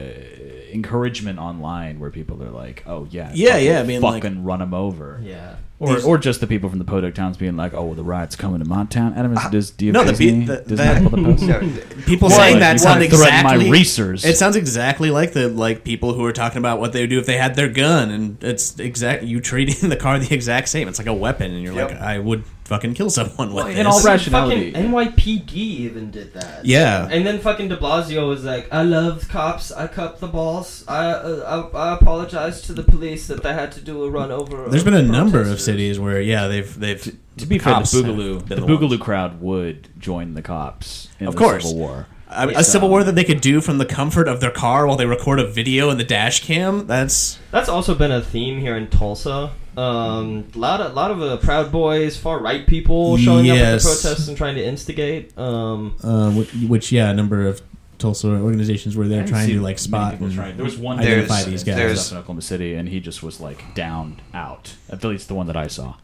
encouragement online where people are like, "Oh yeah, Yeah, fucking- yeah, I mean, like- fucking run them over." yeah. Or, These- or just the people from the Podunk towns being like, "Oh, well, the riot's coming to my town." Adam, does do you no, have the the- Disney that- the post? (laughs) No, people Well, saying like, that you sound wanna my exactly. racers. It sounds exactly like the like people who are talking about what they would do if they had their gun, and it's exact. You treating (laughs) the car the exact same. It's like a weapon, and you're Yep. like, I would fucking kill someone with Well, this. in all rationality. Fucking NYPD even did that. Yeah. And then fucking De Blasio was like, "I love cops. I cut the balls. I uh, I, I apologize to the police that they had to do a run over." There's of been a number of protesters." Cities where yeah they've they've To be fair, the cops have Boogaloo, been the ones. Boogaloo crowd would join the cops in Of the course. Civil War. a, a civil war that they could do from the comfort of their car while they record a video in the dash cam. That's That's also been a theme here in Tulsa. Um, a lot of lot of uh, Proud Boys, far right people showing up at the protests and trying to instigate. Um, uh, which, which yeah a number of Tulsa organizations were there I didn't trying to like spot and trying- There was one There's- identify these guys. there's- up in Oklahoma City, and he just was like down, out. At least the one that I saw.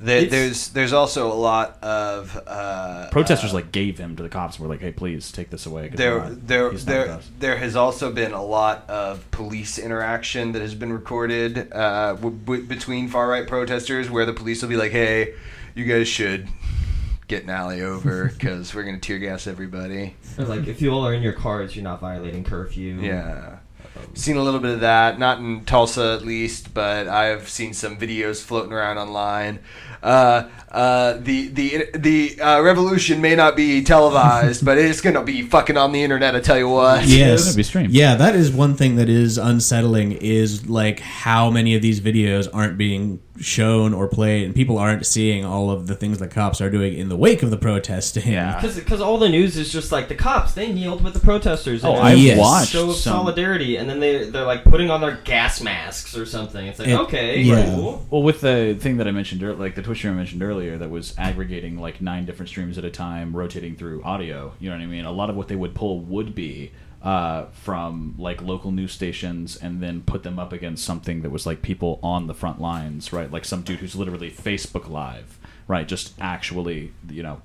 There, there's there's also a lot of uh, Protesters uh, like gave him to the cops. and Were like, "Hey, please take this away. there not- there he's not with there there has also been a lot of police interaction that has been recorded uh, w- w- between far right protesters, where the police will be like, "Hey, you guys should get an alley over (laughs) because we're gonna tear gas everybody." or like if you all are in your cars, you're not violating curfew. Yeah. Seen a little bit of that, not in Tulsa at least, but I've seen some videos floating around online. Uh, uh, the the the uh, revolution may not be televised, (laughs) but it's gonna be fucking on the internet. I tell you what. Yes. gonna be streamed. Yeah, that is one thing that is unsettling is like how many of these videos aren't being shown or played, and people aren't seeing all of the things that cops are doing in the wake of the protesting. Yeah. (laughs) Because all the news is just like the cops they kneeled with the protesters. Oh, I've it's Yes. watched show of some- solidarity, and then they they're like putting on their gas masks or something. It's like It- okay, yeah. cool. Well, with the thing that I mentioned, ear- like the Twitch stream I mentioned earlier, that was aggregating like nine different streams at a time, rotating through audio. You know what I mean? A lot of what they would pull would be uh, from like local news stations, and then put them up against something that was like people on the front lines, right? Like some dude who's literally Facebook Live, right? Just actually, you know,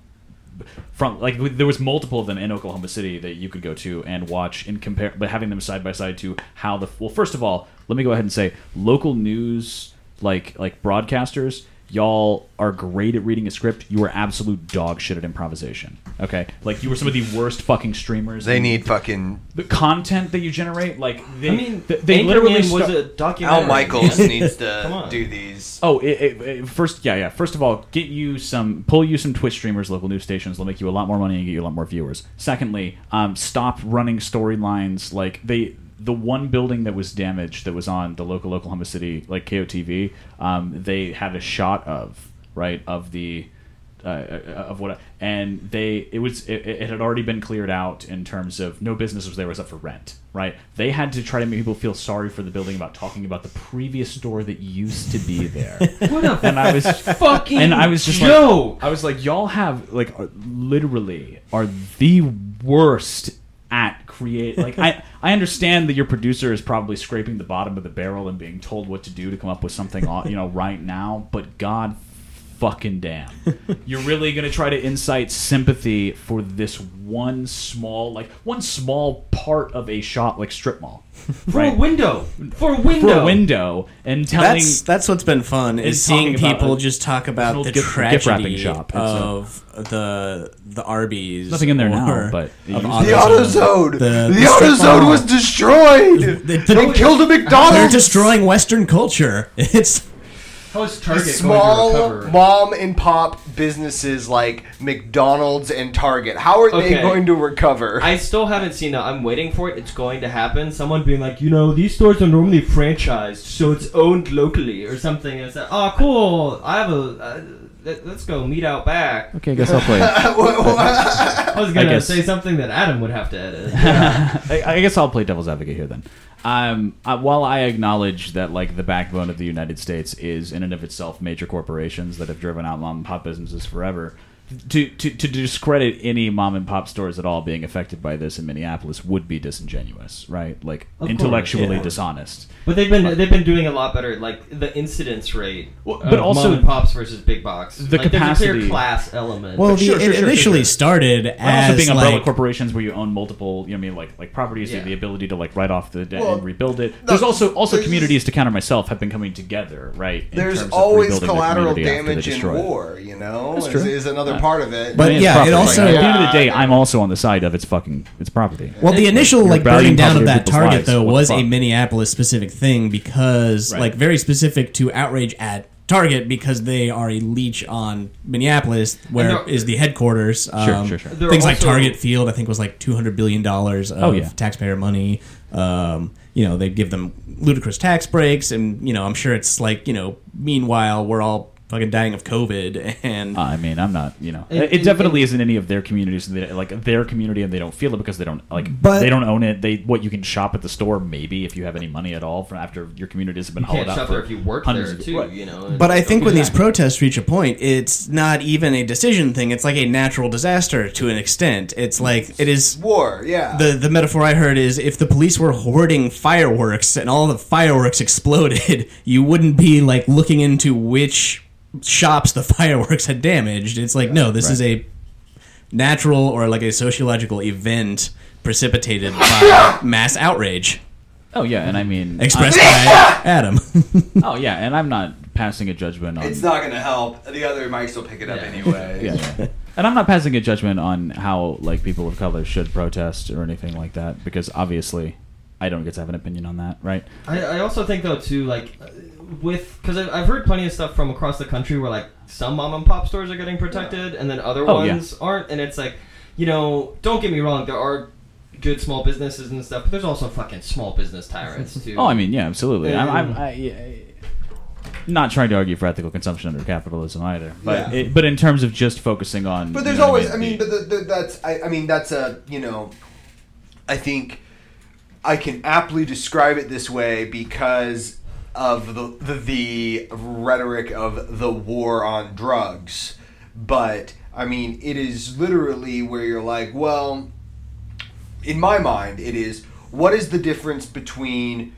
from like there was multiple of them in Oklahoma City that you could go to and watch and compare, but having them side by side to how the well, first of all, let me go ahead and say local news like like broadcasters. Y'all are great at reading a script. You are absolute dog shit at improvisation. Okay, like you were some of the worst fucking streamers. They And need fucking the content that you generate. Like they, I mean, th- they Anchorman literally was a documentary. Al Michaels man. (laughs) needs Come to on. do these. Oh, it, it, it- first, yeah, yeah. First of all, get you some, pull you some Twitch streamers, local news stations. They'll make you a lot more money and get you a lot more viewers. Secondly, um, stop running storylines like they. The one building that was damaged, that was on the local Oklahoma City, like KOTV, um, they had a shot of right of the uh, of what and they it was it, it had already been cleared out in terms of no business was there except for rent right they had to try to make people feel sorry for the building about talking about the previous store that used to be there (laughs) What a and I was fucking and I was just joke. like I was like y'all have like literally are the worst at create like I (laughs) I understand that your producer is probably scraping the bottom of the barrel and being told what to do to come up with something uh, you know right now but god fucking damn (laughs) you're really going to try to incite sympathy for this one small like one small part of a shop like strip mall (laughs) for a window. For a window. for a window and telling That's that's what's been fun is Is seeing people a- just talk about the gift- gift tragedy wrapping shop. It's a- of the the Arby's. Nothing in there now, but of The AutoZone. The- The, the AutoZone mall. was destroyed. They- They killed a They're destroying Western culture. (laughs) It's How is The Target going to small mom and pop businesses like McDonald's and Target. How are they going to recover? I still haven't seen that. I'm waiting for it. It's going to happen. Someone being like, you know, these stores are normally franchised, so it's owned locally or something. And it's like, oh, cool. I have a. Uh, Let- let's go meet out back. okay i guess i'll play (laughs) I was gonna guess- say something that Adam would have to edit. (laughs) I, I guess I'll play devil's advocate here then. Um, uh, while I acknowledge that like the backbone of the United States is in and of itself major corporations that have driven out mom and pop businesses forever, to, to to discredit any mom and pop stores at all being affected by this in Minneapolis would be disingenuous, right? Like Of course, intellectually yeah. dishonest. But they've been they've been doing a lot better. Like the incidence rate, Well, of but also- mom and pops versus big box. The like, There's a clear class element. well, the, sure, sure, it sure, initially sure. started But as also being umbrella like corporations where you own multiple, you know, what I mean, like like properties, you have Yeah. the ability to like write off the debt Well, and rebuild it. There's no, also also there's- communities to counter myself have been coming together, right? in There's terms always rebuilding collateral community after damage in war, you know? That's is, is another Part of it. But I mean, it's yeah, it property. also- at the end of the day, I'm also on the side of it's fucking it's property. Well, the initial You're like valuing burning down of property that people's target lives. though What the was a fuck? Minneapolis specific thing because Right. like very specific to outrage at Target because they are a leech on Minneapolis, where they're- the headquarters. Um, Sure, sure, sure. They're Things like also- Target Field, I think, was like two hundred billion dollars of Oh, yeah. taxpayer money. Um, you know, they give them ludicrous tax breaks, and you know, I'm sure it's like you know, meanwhile we're all fucking dying of COVID, and I mean, I'm not, you know, And- it, and- definitely isn't any of their communities, they, like their community, and they don't feel it because they don't like But- they don't own it. They what you can shop at the store maybe if you have any money at all from after your communities have been you can't hollowed out shop for there if you work hundreds there too. Right. You know. But I think when these protests reach a point, it's not even a decision thing. It's like a natural disaster to an extent. It's like it is. war, yeah. The the metaphor I heard is if the police were hoarding fireworks and all the fireworks (laughs) exploded, you wouldn't be like looking into which shops the (laughs) fireworks had damaged. It's like no, this is a natural or like a sociological event precipitated by (laughs) mass outrage Oh yeah, and I mean, expressed by (laughs) Adam. oh yeah, and I'm not passing a judgment on. it's not going to help. The other mics will pick it up Yeah. anyway. yeah, yeah. And I'm not passing a judgment on how like people of color should protest or anything like that because obviously I don't get to have an opinion on that, right? I, I also think though too like uh, with because I've, I've heard plenty of stuff from across the country where like some mom and pop stores are getting protected and then other Oh, yeah. ones aren't and it's like you know don't get me wrong there are good small businesses and stuff but there's also fucking small business tyrants (laughs) too Oh, I mean, yeah, absolutely. I'm, I'm, I, yeah, not trying to argue for ethical consumption under capitalism either, but Yeah. it, but in terms of just focusing on. But you there's know what always, I mean, the- but the, the, that's, I, I mean, that's a, you know, I think I can aptly describe it this way because of the, the the rhetoric of the war on drugs. But I mean, it is literally where you're like, well, in my mind, it is what is the difference between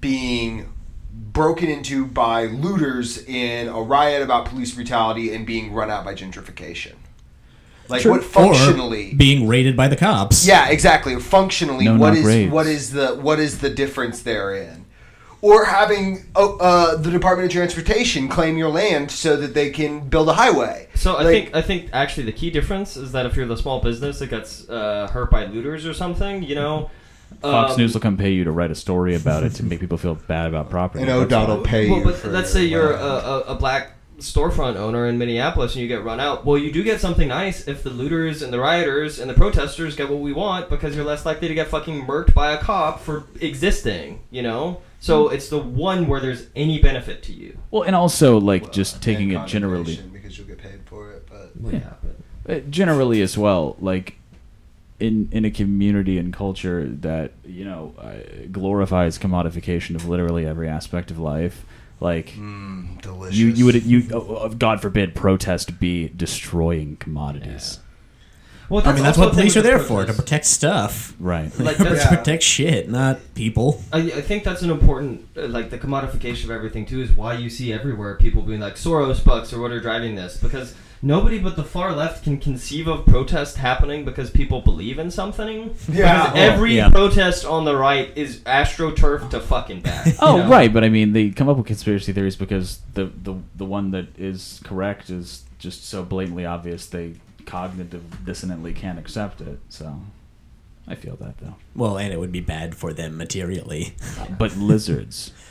being broken into by looters in a riot about police brutality and being run out by gentrification? Like Sure. what functionally or being raided by the cops. yeah, exactly. Functionally, No what is raids. what is the what is the difference therein? Or having uh, uh, the Department of Transportation claim your land so that they can build a highway. So I Like- think I think actually the key difference is that if you're the small business that gets uh, hurt by looters or something, you know, Fox um, News will come pay you to write a story about it to make people feel bad about (laughs) property. And That's ODOT all. will pay well, you. but for let's say you're a, a, a black storefront owner in Minneapolis and you get run out. Well, you do get something nice if the looters and the rioters and the protesters get what we want because you're less likely to get fucking murked by a cop for existing. You know, so Hmm. it's the one where there's any benefit to you. Well, and also like Well, just taking it generally, because you'll get paid for it. But Yeah. uh, generally as well. Like in in a community and culture that you know uh, glorifies commodification of literally every aspect of life. Like mm, delicious. you you would you oh, oh, God forbid protest be destroying commodities. Well, I mean, that's also what police are with the there for, to protect stuff. Right. (laughs) Like, to Yeah. protect shit, not people. I, I think that's an important, uh, like the commodification of everything too, is why you see everywhere people being like Soros bucks or what are driving this because nobody but the far left can conceive of protest happening because people believe in something. Yeah. Because oh, every yeah. protest on the right is astroturf to fucking back. (laughs) Oh, you Oh know? right, but I mean they come up with conspiracy theories because the the the one that is correct is just so blatantly obvious they cognitive dissonantly can't accept it. So I feel that though. Well, and it would be bad for them materially. But lizards, (laughs)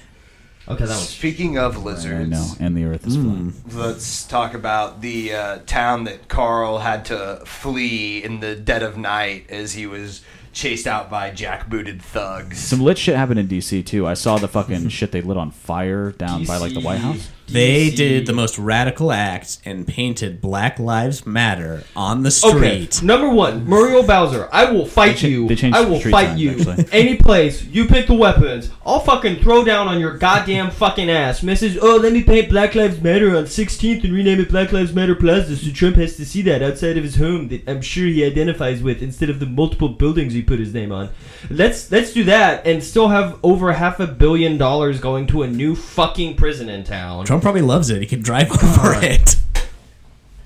Okay, that was. Speaking of lizards, I know, and the Earth is flat. Let's talk about the uh, town that Carl had to flee in the dead of night as he was chased out by jackbooted thugs. Some lit shit happened in DC too. I saw the fucking (laughs) shit they lit on fire down by like the White House. They DC. did the most radical act and painted Black Lives Matter on the street. Okay, street. number one, Muriel Bowser. I will fight They cha- you. they changed I will street fight signs, you. actually. (laughs) Any place you pick the weapons, I'll fucking throw down on your goddamn fucking ass. Mrs. Oh, let me paint Black Lives Matter on 16th and rename it Black Lives Matter Plaza so Trump has to see that outside of his home that I'm sure he identifies with instead of the multiple buildings he put his name on. Let's let's do that and still have over half a billion dollars going to a new fucking prison in town. Trump probably loves it. He can drive (laughs) over it.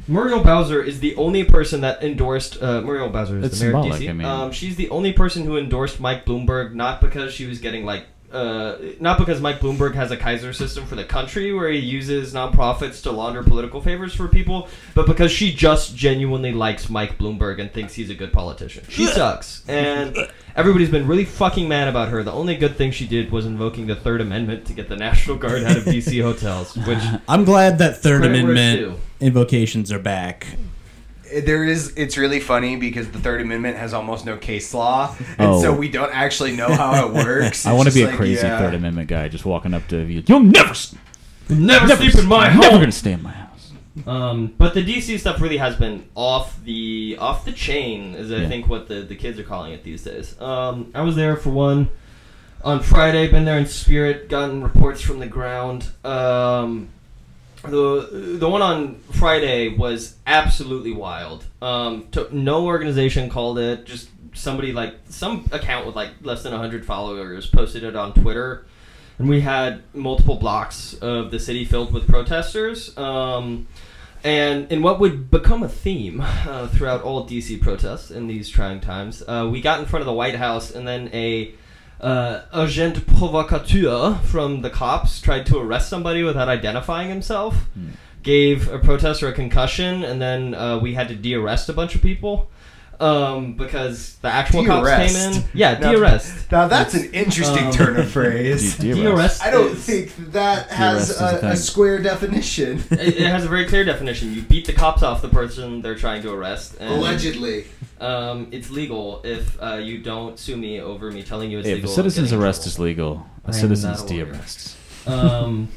Muriel Bowser is the only person that endorsed uh, Muriel Bowser is It's the mayor of symbolic, DC. I mean. um, she's the only person who endorsed Mike Bloomberg, not because she was getting like. Uh, not because Mike Bloomberg has a Kaiser system for the country where he uses nonprofits to launder political favors for people, but because she just genuinely likes Mike Bloomberg and thinks he's a good politician. She sucks, and everybody's been really fucking mad about her. The only good thing she did was invoking the Third Amendment to get the National Guard out of DC (laughs) hotels, which I'm glad that Third Credit where it's Amendment invocations are back. There is. It's really funny because the Third Amendment has almost no case law, and Oh. so we don't actually know how it works. (laughs) I want to be a like, crazy yeah. Third Amendment guy just walking up to you. You'll never, never, never sleep in my I'm home. never gonna stay in my house. Um, but the DC stuff really has been off the off the chain, is I Yeah. think what the, the kids are calling it these days. Um, I was there for one on Friday. Been there in spirit. Gotten reports from the ground. Um, the the one on Friday was absolutely wild. Um, to, no organization called it. Just somebody like some account with like less than hundred followers posted it on Twitter and we had multiple blocks of the city filled with protesters. Um, and in what would become a theme uh, throughout all DC protests in these trying times, uh, we got in front of the White House, and then a uh, agent provocateur from the cops tried to arrest somebody without identifying himself. Gave a protester a concussion, and then uh, we had to de-arrest a bunch of people um, because the actual cops De-arrest? came in. Yeah, Now- de-arrest. Now that's an interesting Um, turn of phrase. (laughs) De- de- De-arrest. I don't is- think that has a a, a square definition. it, it has a very clear definition. You beat the cops off the person they're trying to arrest. And, Allegedly. Um, it's legal if uh, you don't sue me over me telling you it's Hey, if legal. a citizen's arrest trouble. is legal, I a am citizen's de-arrest. Um,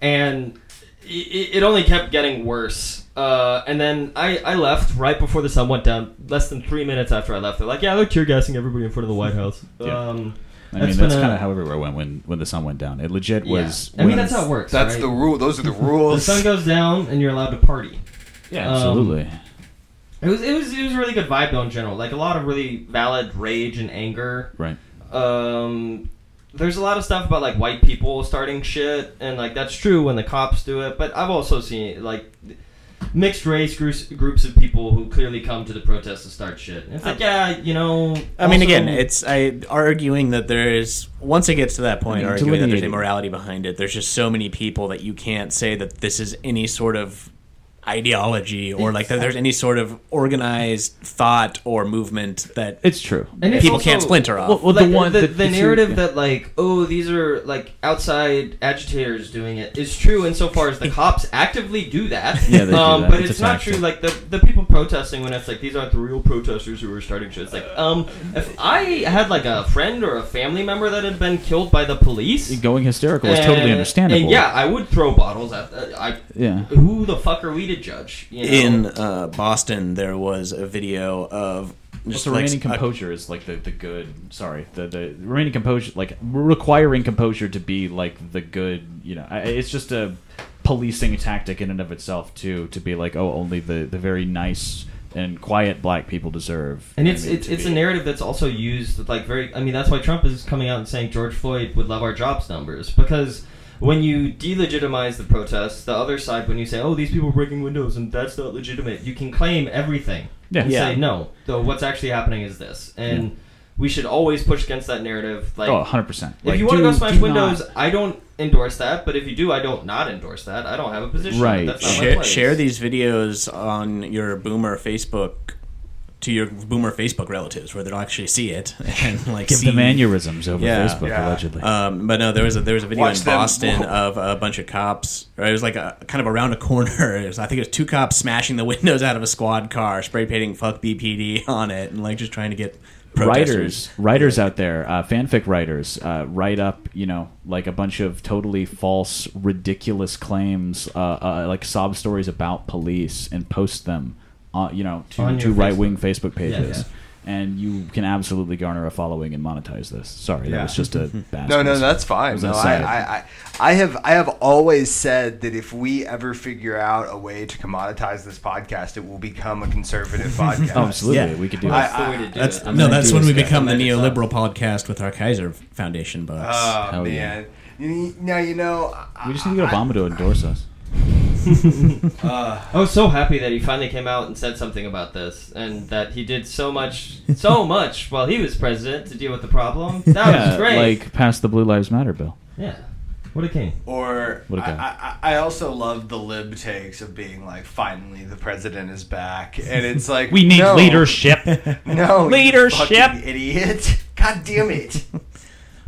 and it, it only kept getting worse. Uh, and then I, I left right before the sun went down. Less than three minutes after I left, they're like, "Yeah, they're tear gassing everybody in front of the White House." Yeah. Um, I mean, that's kind of how everywhere went when when the sun went down. It legit yeah. was. I mean, that's how it works. That's right? the rule. Those are the rules. (laughs) The sun goes down, and you're allowed to party. yeah, um, absolutely. It was it was it was a really good vibe though in general. Like a lot of really valid rage and anger. right. Um, there's a lot of stuff about like white people starting shit, and like that's true when the cops do it. But I've also seen like mixed race groups groups of people who clearly come to the protest to start shit. And it's like, yeah, you know. I mean, again, it's I arguing that there is once it gets to that point, I mean, arguing that there's delineating. immorality behind it. There's just so many people that you can't say that this is any sort of ideology or like that there's any sort of organized thought or movement that It's true. And it's people also- can't splinter off. Well, well, like, the one the, that- the it's- narrative yeah. that like oh these are like outside agitators doing it is true insofar as the cops actively do that Yeah, they do um, that. but It's it's, not tactic. true like the, the people protesting when it's like these aren't the real protesters who are starting shit it's like um if I had like a friend or a family member that had been killed by the police Going hysterical is totally understandable. and yeah I would throw bottles at uh, I Yeah. who the fuck are we to judge you know? in uh, Boston there was a video of Just just the like remaining a- composure is like the, the good. Sorry, the the remaining composure, like requiring composure to be like the good. You know, I- it's just a policing tactic in and of itself too. To be like, oh, only the the very nice and quiet black people deserve. And it's I mean, it's to it's a narrative that's also used like very. I mean, that's why Trump is coming out and saying George Floyd would love our jobs numbers because when you delegitimize the protests, the other side, when you say, "Oh, these people are breaking windows and that's not legitimate," you can claim everything Yeah. and Yeah. say, "No, though what's actually happening is this," and we should always push against that narrative. Like, Oh, 100 percent. if you want to go smash windows, I don't endorse that. But if you do, I don't not endorse that. I don't have a position. Right. That's not my share, place. share these videos on your boomer Facebook to your boomer Facebook relatives where they'll actually see it (laughs) and like give see them aneurysms over Yeah. Facebook Yeah. allegedly. Um, but no, there was a there was a video Watch in them. Boston Whoa. (laughs) of a bunch of cops. Or it was like a kind of around a corner. (laughs) It was, I think it was two cops smashing the windows out of a squad car, spray painting "fuck BPD" on it, and like just trying to get writers writers out there uh, fanfic writers uh, write up you know like a bunch of totally false ridiculous claims uh, uh, like sob stories about police and post them uh, you know to, to right-wing facebook pages yeah. and you can absolutely garner a following and monetize this sorry that was just a (laughs) bad No, no, space. that's fine. No, I. I, I, I have, I have always said that if we ever figure out a way to commoditize this podcast, it will become a conservative (laughs) podcast. oh, absolutely Yeah. we could do I- that the way to do That's it. no, I'm that's when we become the I'm neoliberal podcast with our Kaiser Foundation bucks. Oh Hell man. yeah. You- Now you know. we just need to get obama to endorse us Uh, I was so happy that he finally came out and said something about this, and that he did so much, so (laughs) much while he was president to deal with the problem. That yeah was great. like pass the blue lives matter bill yeah, what a king. Or What a I, guy. I, I also love the lib takes of being like, finally the president is back, and it's like (laughs) we need no, leadership (laughs) No, Leadership. fucking idiot! God damn it!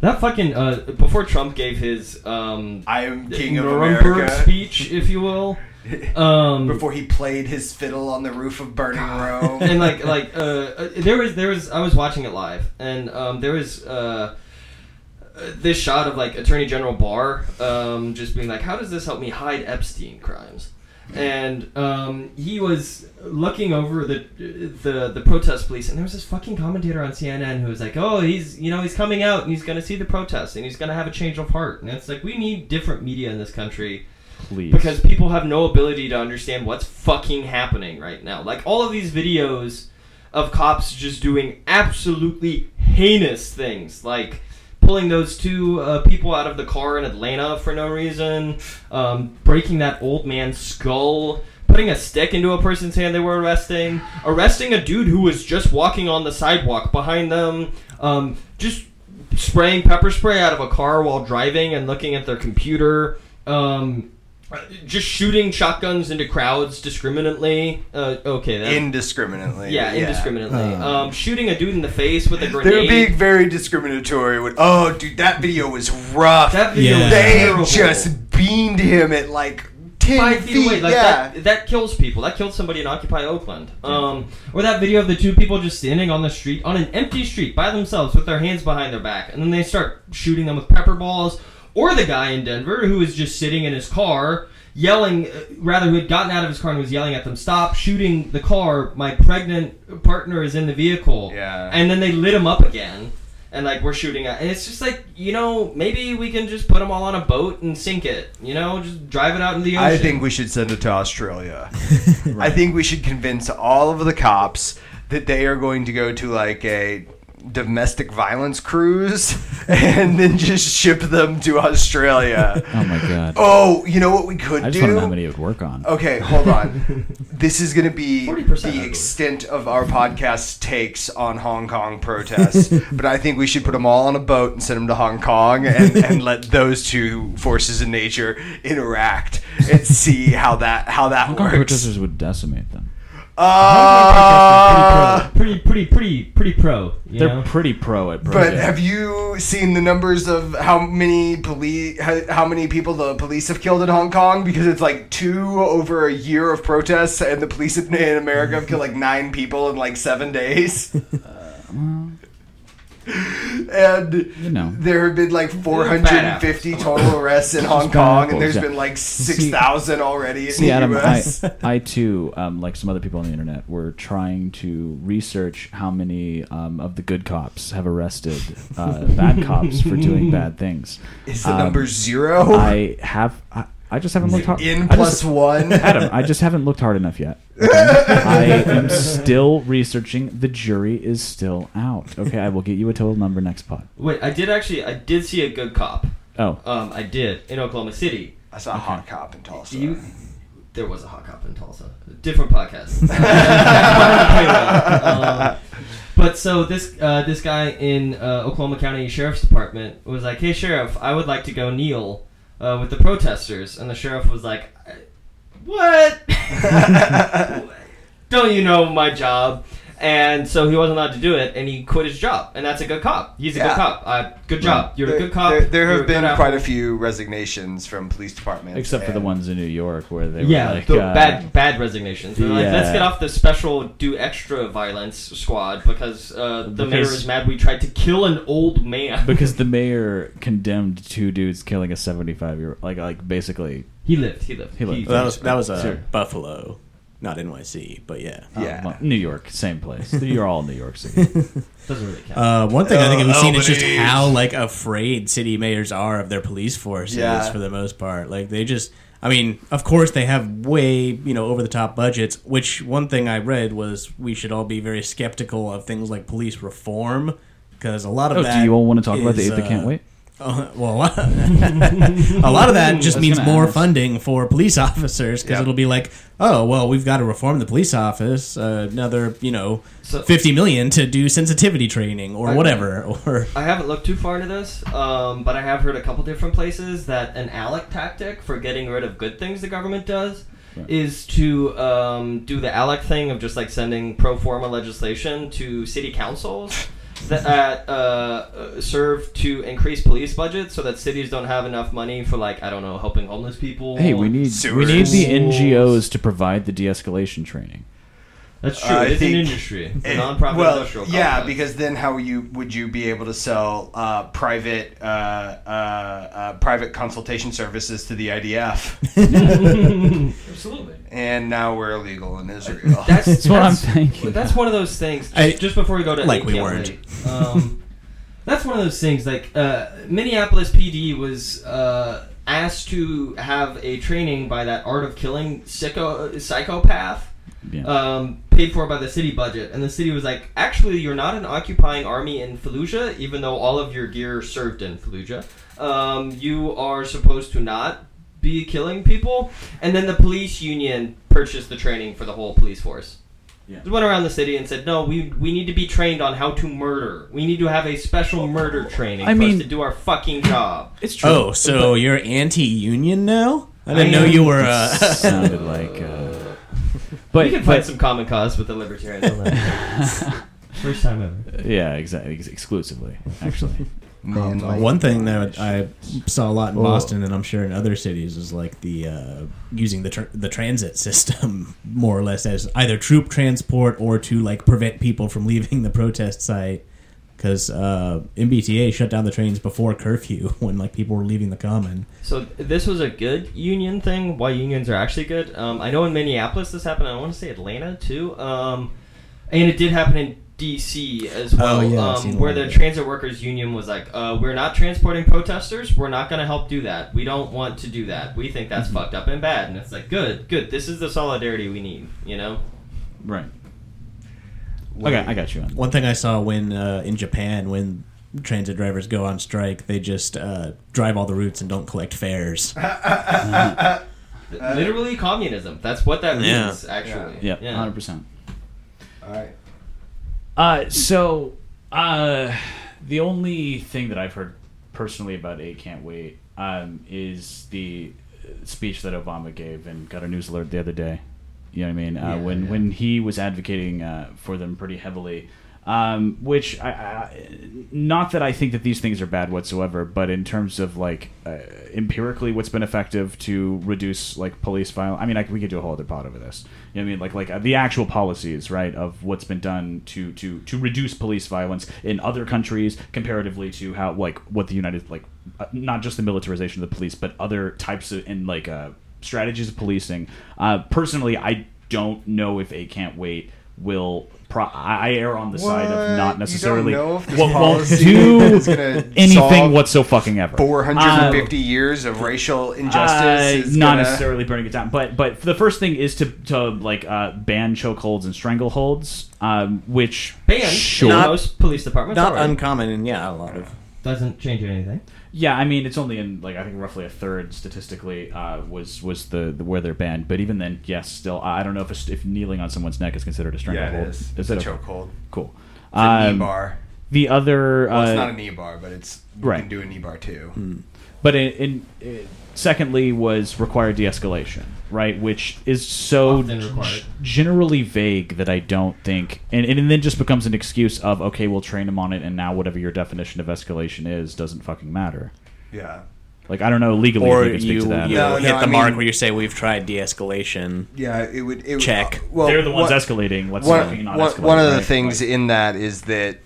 That fucking uh, before Trump gave his um, I am king of Nuremberg America. speech, if you will, (laughs) um, Before he played his fiddle on the roof of burning Rome. and like like (laughs) uh, uh, there was there was I was watching it live and um, there was uh, uh, this shot of like Attorney General Barr um, just being like, how does this help me hide Epstein crimes? And um, he was looking over the the the protest police, and there was this fucking commentator on CNN who was like, "Oh, he's you know he's coming out and he's going to see the protests and he's going to have a change of heart." And it's like we need different media in this country please because people have no ability to understand what's fucking happening right now. Like all of these videos of cops just doing absolutely heinous things, like pulling those two uh, people out of the car in Atlanta for no reason, um, breaking that old man's skull. Putting a stick into a person's hand they were arresting, arresting a dude who was just walking on the sidewalk behind them, um, just spraying pepper spray out of a car while driving and looking at their computer, um, just shooting shotguns into crowds discriminately. Uh, okay, that, Indiscriminately. yeah, indiscriminately. um, shooting a dude in the face with a grenade. They're being very discriminatory. With, oh, dude, that video was rough. that video Yeah. they terrible. just beamed him at like ten five feet away. Like yeah. that, that kills people. That killed somebody in Occupy Oakland. Um, or that video of the two people just standing on the street, on an empty street by themselves with their hands behind their back, and then they start shooting them with pepper balls, or the guy in Denver who was just sitting in his car yelling, uh, rather who had gotten out of his car and was yelling at them, "Stop shooting the car! My pregnant partner is in the vehicle." Yeah. And then they lit him up again. And like we're shooting at, and it's just like you know maybe we can just put them all on a boat and sink it, you know, just drive it out in the ocean. I think we should send it to Australia. (laughs) I think we should convince all of the cops that they are going to go to like a domestic violence cruise (laughs) and then just ship them to Australia. Oh my god. Oh, you know what we could do? I just do? want to know how many it would work on. Okay, hold on. (laughs) this is going to be the extent of our podcast takes on Hong Kong protests. (laughs) but I think we should put them all on a boat and send them to Hong Kong and, and let those two forces in nature interact and see how that how that Hong Kong works. protesters would decimate them. Uh, pretty, pretty, pretty, pretty pro. You They're know? pretty pro at but protest. have you seen the numbers of how many police how, how many people the police have killed in Hong Kong? Because it's like two over a year of protests, and the police in in America have killed like nine people in like seven days. (laughs) and You know. there have been like 450 total arrests in (laughs) Hong Kong, and there's yeah. been like 6,000 already in See, the Adam, I, U.S. I too, um, like some other people on the internet, were trying to research how many um, of the good cops have arrested uh, bad cops for doing (laughs) bad things. Is the um, number zero? I have. I, I just haven't looked hard. in plus just- one. (laughs) Adam, I just haven't looked hard enough yet. okay? (laughs) I am still researching. The jury is still out. Okay, I will get you a total number next pod. Wait, I did actually, I did see a good cop. Oh, Um, I did in Oklahoma City. I saw a hot cop in Tulsa. You, there was a hot cop in Tulsa. Different podcast. (laughs) um, but so this uh, this guy in uh, Oklahoma County Sheriff's Department was like, "Hey, sheriff, I would like to go kneel uh, with the protesters," and the sheriff was like, "What? (laughs) (laughs) Don't you know my job?" And so he wasn't allowed to do it, and he quit his job. And that's a good cop. He's a Yeah. good cop. Uh, good job. You're there, a good cop. There, there have been good quite a few resignations from police departments, except for the ones in New York where they Yeah, were like, the uh, bad bad resignations. They're like, let's get off the special do extra violence squad because uh, the mayor is mad we tried to kill an old man. (laughs) because the mayor condemned two dudes killing a seventy-five year like like basically. he lived. He lived. He lived. Well, that was that was uh, Sure. Buffalo, not NYC, but yeah. uh, Yeah. well, New York, same place. You're all in New York City. (laughs) Doesn't really count. Uh, one thing I think Oh, we've seen is just Albany. how like afraid city mayors are of their police forces Yeah. for the most part. Like they just, I mean, of course they have way you know over the top budgets. Which one thing I read was we should all be very skeptical of things like police reform because a lot of Oh, that. do you all want to talk about the is, eighth that can't uh, wait? Uh, well, (laughs) a lot of that just means more ask. funding for police (laughs) officers because Yep. it'll be like, oh, well, we've got to reform the police office. Uh, another, you know, So- fifty million to do sensitivity training or Okay. whatever. (laughs) Or I haven't looked too far into this, um, but I have heard a couple different places that an ALEC tactic for getting rid of good things the government does is to um, do the ALEC thing of just like sending pro forma legislation to city councils that uh, uh, serve to increase police budgets so that cities don't have enough money for like I don't know helping homeless people. Hey, we need we need the NGOs to provide the de-escalation training. That's true. I it's an industry, It's a Eh, non-profit well, industrial. yeah, because then how you would you be able to sell uh, private uh, uh, uh, private consultation services to the IDF? (laughs) absolutely. and now we're illegal in Israel. That's, That's what I'm thinking. That's one of those things. Just, I- just before we go to like we weren't. Wait, Um, (laughs) that's one of those things. Like uh, Minneapolis PD was uh, asked to have a training by that Art of Killing psycho psychopath. Yeah. Um, paid for by the city budget, and the city was like, "Actually, you're not an occupying army in Fallujah, even though all of your gear served in Fallujah. Um, you are supposed to not be killing people." And then the police union purchased the training for the whole police force. Yeah. They went around the city and said, "No, we we need to be trained on how to murder. We need to have a special murder training I for mean- us to do our fucking job." it's true. oh, so you're anti-union now? I didn't I know am. you were. Uh, sounded like. Uh, but we can find but- some common cause with the libertarians (laughs) on (laughs) that. First time ever. yeah, exactly, exclusively actually. (laughs) Man, like- One thing that I saw a lot in Oh. Boston, and I'm sure in other cities, is like the uh, using the tr- the transit system more or less as either troop transport or to like prevent people from leaving the protest site. Because uh, MBTA shut down the trains before curfew (laughs) when like people were leaving the common. So this was a good union thing. Why unions are actually good? Um, I know in Minneapolis this happened. I want to say Atlanta too. Um, and it did happen in D.C. as well, Oh, yeah, seen um, where the transit workers union was like, uh, "We're not transporting protesters. We're not going to help do that. We don't want to do that. We think that's Mm-hmm. fucked up and bad." And it's like, "Good, good. This is the solidarity we need." You know? Right. Okay, I got you on. One thing I saw when uh, in Japan when transit drivers go on strike, they just uh, drive all the routes and don't collect fares. (laughs) Literally communism. That's what that Yeah. means. Actually. Yeah, hundred percent. All right. Uh, so uh, the only thing that I've heard personally about 8 Can't Wait um, is the uh, speech that Obama gave and got a news alert the other day. You know what I mean? Uh, Yeah, when yeah. when he was advocating uh, for them pretty heavily. Um, which I, I, not that I think that these things are bad whatsoever, but in terms of like uh, empirically, what's been effective to reduce like police violence. I mean, I, we could do a whole other pod over this. You know what I mean? Like like uh, the actual policies, right, of what's been done to to to reduce police violence in other countries comparatively to how like what the United like uh, not just the militarization of the police, but other types of and like uh, strategies of policing. Uh, personally, I don't know if 8 Can't Wait will. Pro- I I err on the side of not necessarily don't know if this won't, won't do anything solve whatso fucking ever. 450 years of racial injustice. Uh, is not gonna- necessarily burning it down, but but the first thing is to to like uh, ban chokeholds and strangleholds, um, which ban sure, in most police departments. Not already. uncommon, and yeah, a lot of. doesn't change anything. Yeah. I mean, it's only in like I think roughly a third statistically uh, was was the, the where they're banned, but even then, yes, still I I don't know if a, if kneeling on someone's neck is considered a Yeah, stranglehold. it is. Is It's it a okay? chokehold. Cool. It's a knee Um, bar. The other, Well, it's uh, not a knee bar, but it's you right. can do a knee bar too. But in, in, in secondly was required de-escalation, right? Which is so g- generally vague that I don't think, and, and then just becomes an excuse of okay, we'll train them on it, and now whatever your definition of escalation is doesn't fucking matter. Yeah. Like I don't know legally Or if we can speak you, to that. you No, hit no, the I mark mean- where you say we've tried de-escalation. Yeah, it would. It would Check. uh, well, They're the ones what- escalating. Let's one, not one- escalate. one of the right? things Like- in that is that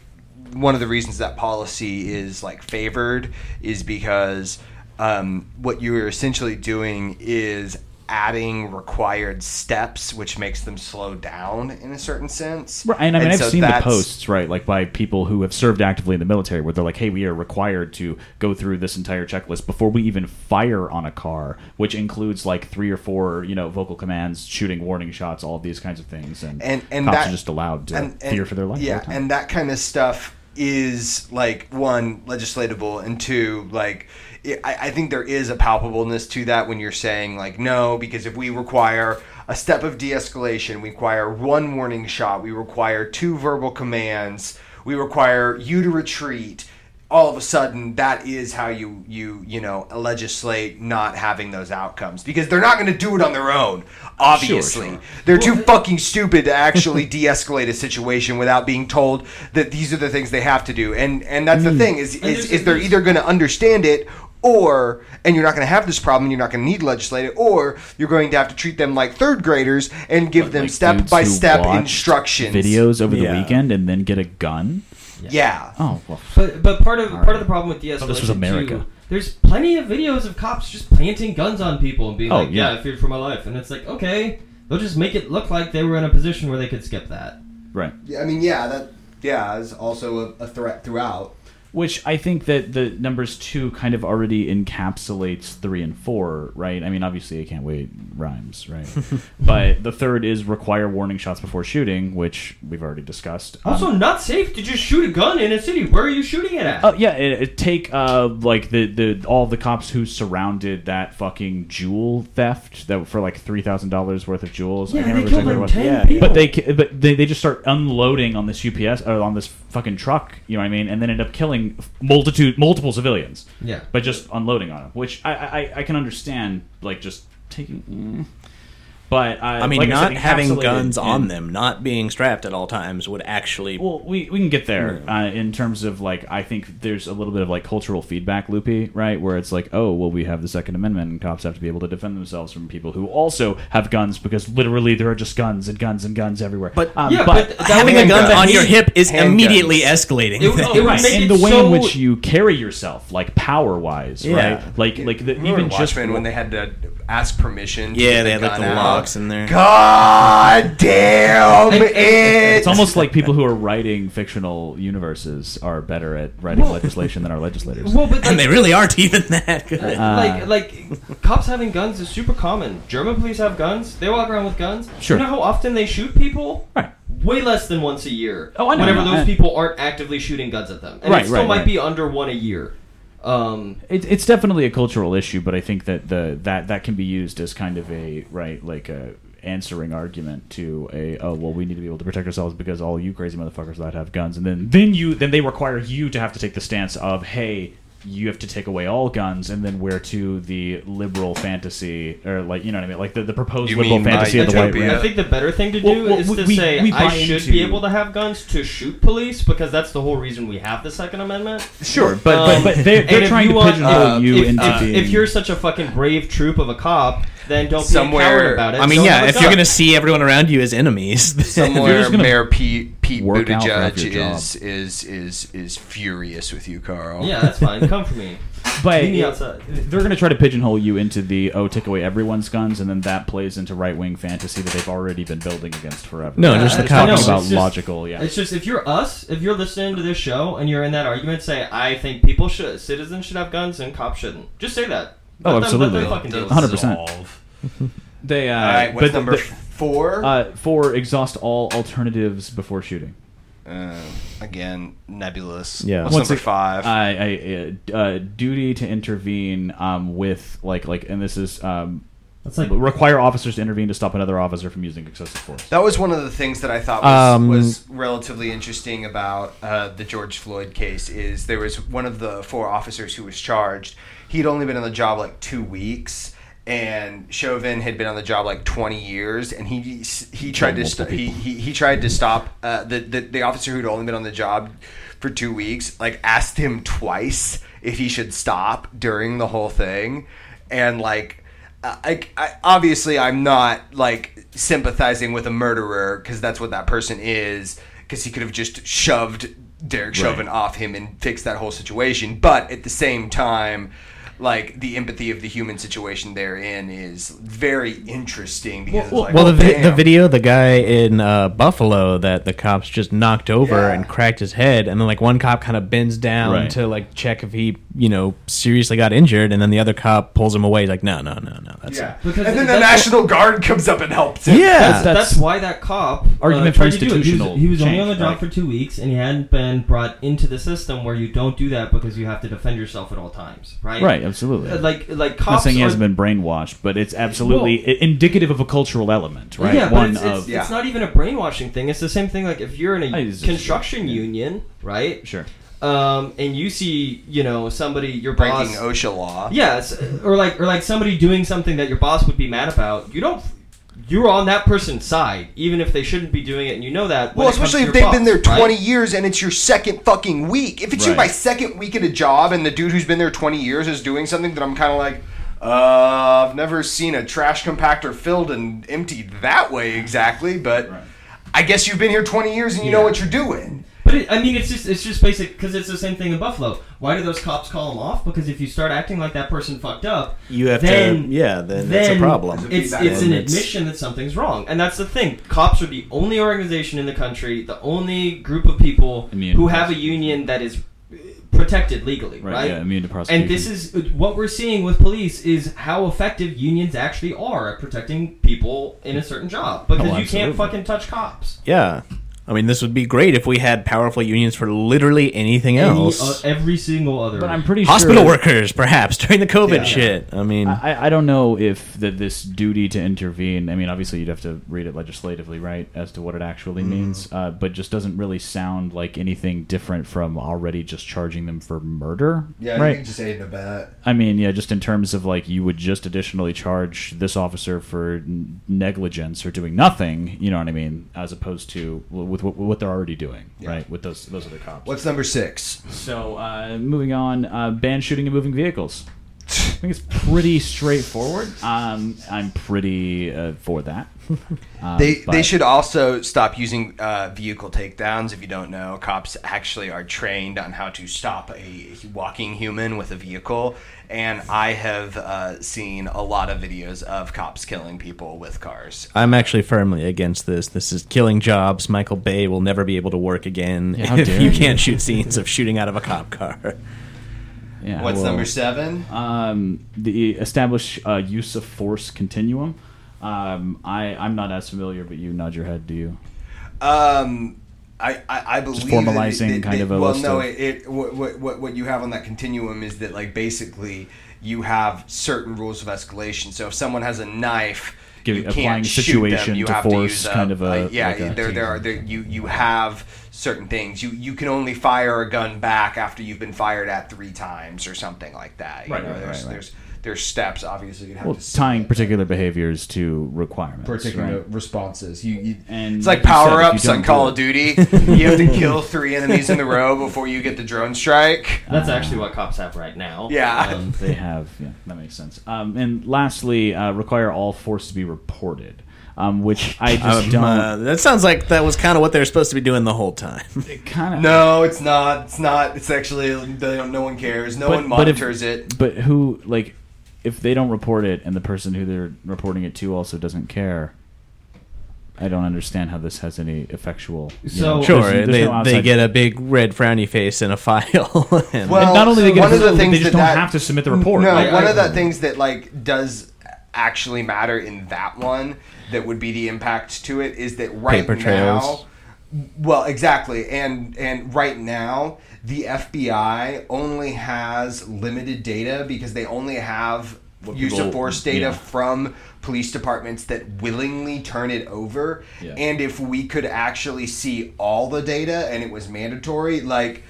one of the reasons that policy is like favored is because um, what you're essentially doing is adding required steps, which makes them slow down in a certain sense. Right, and I mean, I've so seen the posts, right, like by people who have served actively in the military, where they're like, "Hey, we are required to go through this entire checklist before we even fire on a car, which includes like three or four, you know, vocal commands, shooting warning shots, all of these kinds of things." And and and cops that, are just allowed to and- and- fear for their life. Yeah, and that kind of stuff is like one legislatable, and two like I, I think there is a palpableness to that when you're saying like no, because if we require a step of de-escalation, we require one warning shot, we require two verbal commands, we require you to retreat. All of a sudden, that is how you you you know legislate not having those outcomes because they're not going to do it on their own. Obviously, sure. they're too fucking stupid to actually (laughs) de-escalate a situation without being told that these are the things they have to do. And and that's the mm. thing is is, is they're either going to understand it or and you're not going to have this problem. You're not going to need to legislate it, or you're going to have to treat them like third graders and give them Like step by step watched instructions. videos over the weekend and then get a gun. Yeah. Oh well, But but part of All part right. of the problem with de-escalation Thought this was America. too, there's plenty of videos of cops just planting guns on people and being Oh, like, "Yeah, yeah. I feared for my life," and it's like, okay, they'll just make it look like they were in a position where they could skip that. right. Yeah, I mean, yeah, that yeah is also a, a threat throughout. Which I think that the numbers two kind of already encapsulates three and four, right? I mean, obviously, 8 Can't Wait rhymes, right? (laughs) but the third is require warning shots before shooting, which we've already discussed. Um, Also, not safe to just shoot a gun in a city. Where are you shooting it at? Oh yeah, it, it take uh like the the all the cops who surrounded that fucking jewel theft that for like three thousand dollars worth of jewels. I Yeah, can't they remember killed exactly like what- 10 yeah, people. But they but they, they just start unloading on this UPS or on this fucking truck. You know what I mean? And then end up killing multitude multiple civilians. Yeah. By just unloading on them, which I I, I can understand like just taking. mm. But uh, I mean, like not said, having encapsulated guns on in- them, not being strapped at all times, would actually. Well, we, we can get there uh, in terms of like I think there's a little bit of like cultural feedback loopy, right? Where it's like, oh, well, we have the Second Amendment, and cops have to be able to defend themselves from people who also have guns because literally there are just guns and guns and guns everywhere. But- um, Yeah, but that having a gun on your hip is handguns. immediately escalating. It would- things. it (laughs) right, and the way so- in which you carry yourself, like power wise, Yeah. right? Like like the, even just Watchmen when they had to ask permission. to yeah, get they had like gun the out? locks in there. God (laughs) damn it! It's almost like people who are writing fictional universes are better at writing legislation than our legislators. Well, but (laughs) And they really aren't even that good. Uh, like like cops having guns is super common. German police have guns. They walk around with guns. Sure. You know how often they shoot people? Right. Way less than once a year. Oh, I know. Whenever those people aren't actively shooting guns at them, and Right, it still right, might right. be under one a year. Um, It, it's definitely a cultural issue, but I think that the that that can be used as kind of a right like a answering argument to a oh well we need to be able to protect ourselves because all you crazy motherfuckers that have guns. And then then you then they require you to have to take the stance of hey you have to take away all guns and then where to the liberal fantasy or like you know what I mean like the, the proposed You liberal mean fantasy of the white utopia? race. I think the better thing to do Well, well, is to we- say we I should into- be able to have guns to shoot police because that's the whole reason we have the Second Amendment. Sure, but Um, but, but they're, and they're if trying you to want- pigeonhole uh, you if, into if, being if you're such a fucking brave troop of a cop, then don't be a Somewhere- coward about it. I mean, Don't yeah, if you're gonna see everyone around you as enemies, (laughs) then- Somewhere, just gonna Mayor Pete Pete work out Buttigieg is, is is is furious with you, Carl. Yeah, that's fine. Come for me. (laughs) but Meet me outside. they're going to try to pigeonhole you into the oh take away everyone's guns and then that plays into right wing fantasy that they've already been building against forever. No, Yeah, just the I- I talking know, cops. about it's just- logical. Yeah, It's just if you're us, if you're listening to this show and you're in that argument, say I think people should, citizens should have guns and cops shouldn't. Just say that. Oh, Let absolutely. them fucking deal with it. 100%. (laughs) they uh, All right, what's but number the- four? uh, for exhaust all alternatives before shooting. Uh, again, nebulous. Yeah. What's Once number ag- five? I, I uh, uh, duty to intervene um, with like like and this is um, That's like require officers to intervene to stop another officer from using excessive force. That was one of the things that I thought was, Um, was relatively interesting about uh, the George Floyd case. Is there was one of the four officers who was charged. He'd only been on the job like two weeks, and Chauvin had been on the job like twenty years, and he he tried to st- he, he he tried to stop uh, the, the the officer who'd only been on the job for two weeks. Like asked him twice if he should stop during the whole thing, and like. I, I obviously I'm not like sympathizing with a murderer because that's what that person is because he could have just shoved Derek Chauvin off him and fixed that whole situation. But at the same time, like the empathy of the human situation they're in is very interesting because Well, it's like, Well, oh, the, vi- the video, the guy in uh, Buffalo that the cops just knocked over Yeah. and cracked his head, and then like one cop kind of bends down Right. to like check if he, you know, seriously got injured, and then the other cop pulls him away. He's like, no, no, no, no, that's Yeah. Because and then the that's National Guard comes up and helps him. yeah. That's, That's- that's why that cop Argument uh, for tried to do it. He was- institutional He was, only on the job right. for two weeks, and he hadn't been brought into the system where you don't do that because you have to defend yourself at all times, right? Right, absolutely. Uh, Like like I'm not saying he are, hasn't been brainwashed, but it's absolutely i- indicative of a cultural element, right? Yeah, but One it's, it's, of it's not even a brainwashing thing. It's the same thing. Like if you're in a it's just- construction union, right? sure. Um, and you see, you know, somebody your breaking boss, OSHA law. yes, or like or like somebody doing something that your boss would be mad about. You don't. You're on that person's side, even if they shouldn't be doing it, and you know that. Well, especially if they've been boss, there right? 20 years and it's your second fucking week. If it's your Right. my second week at a job and the dude who's been there 20 years is doing something that I'm kind of like, uh, I've never seen a trash compactor filled and emptied that way exactly, but I guess you've been here 20 years and you know what you're doing. But it, I mean, it's just it's just basic because it's the same thing in Buffalo. Why do those cops call them off? Because if you start acting like that person fucked up, You have then, to, yeah, then, then it's a problem. It's Feedback it's an. It's- admission that something's wrong, and that's the thing. Cops are the only organization in the country, the only group of people Immune who have a union that is uh, protected legally, Right, right? yeah, immune to prosecution. And this is what we're seeing with police is how effective unions actually are at protecting people in a certain job because Oh, you can't fucking touch cops. Yeah. I mean, this would be great if we had powerful unions for literally anything Any, else. uh, every single other. But I'm pretty sure. Hospital sure workers, perhaps (laughs) during the COVID Yeah. shit. I mean, I, I don't know if the, this duty to intervene. I mean, obviously, you'd have to read it legislatively, right, as to what it actually Mm-hmm. means. Uh, but just doesn't really sound like anything different from already just charging them for murder, Yeah, right? you can just aid and abet. I mean, yeah, just in terms of like you would just additionally charge this officer for n- negligence or doing nothing. You know what I mean? As opposed to with, what what they're already doing, Yeah. right? With those those other cops. What's number six? So, uh, moving on, uh, ban shooting and moving vehicles. I think it's pretty straightforward. Um, I'm pretty uh, for that. (laughs) Um, They they should also stop using uh, vehicle takedowns. If you don't know, cops actually are trained on how to stop a walking human with a vehicle. And I have uh, seen a lot of videos of cops killing people with cars. I'm actually firmly against this. This is killing jobs. Michael Bay will never be able to work again Yeah, (laughs) if you you. can't shoot scenes of shooting out of a cop car. Yeah, What's well, number seven? Um, the establish uh, use of force continuum. Um, I I'm not as familiar, but you nod your head. Do you? Um, I, I, I believe that- formalizing that- kind that- of a well, no, it, it what, what what you have on that continuum is that like basically you have certain rules of escalation. So if someone has a knife, Give- you applying can't shoot them. situation You to have force, to use kind of a- yeah. like a there there are there, you you have certain things. You you can only fire a gun back after you've been fired at three times or something like that. You Right, know, right, there's right, right. there's there's steps. Obviously, you have Well, to tying it. particular behaviors to requirements. Particular right? responses. You, you And It's like you power if you ups on Call of Duty. (laughs) you have to kill three enemies in a row before you get the drone strike. That's actually what cops have right now. Yeah. Um, they have yeah that makes sense um, and lastly uh, require all force to be reported um, which i (laughs) just Um, don't uh, that sounds like that was kind of what they were supposed to be doing the whole time. (laughs) kind of No, it's not. It's not. It's actually they don't, no one cares. No one but if- monitors it. but who like if they don't report it and the person who they're reporting it to also doesn't care i don't understand how this has any effectual you So- know, Sure, there's- there's they, no they get a big red frowny face and a (laughs) file. and Well, and not only they get one a of the things they just that don't that- have to submit the report No, Like, one I- of the things that like does actually matter in that one that would be the impact to it is that right Paper trails. now. Well, exactly, and and right now the FBI only has limited data because they only have What use people- of force data yeah. from police departments that willingly turn it over. Yeah. And if we could actually see all the data and it was mandatory, like.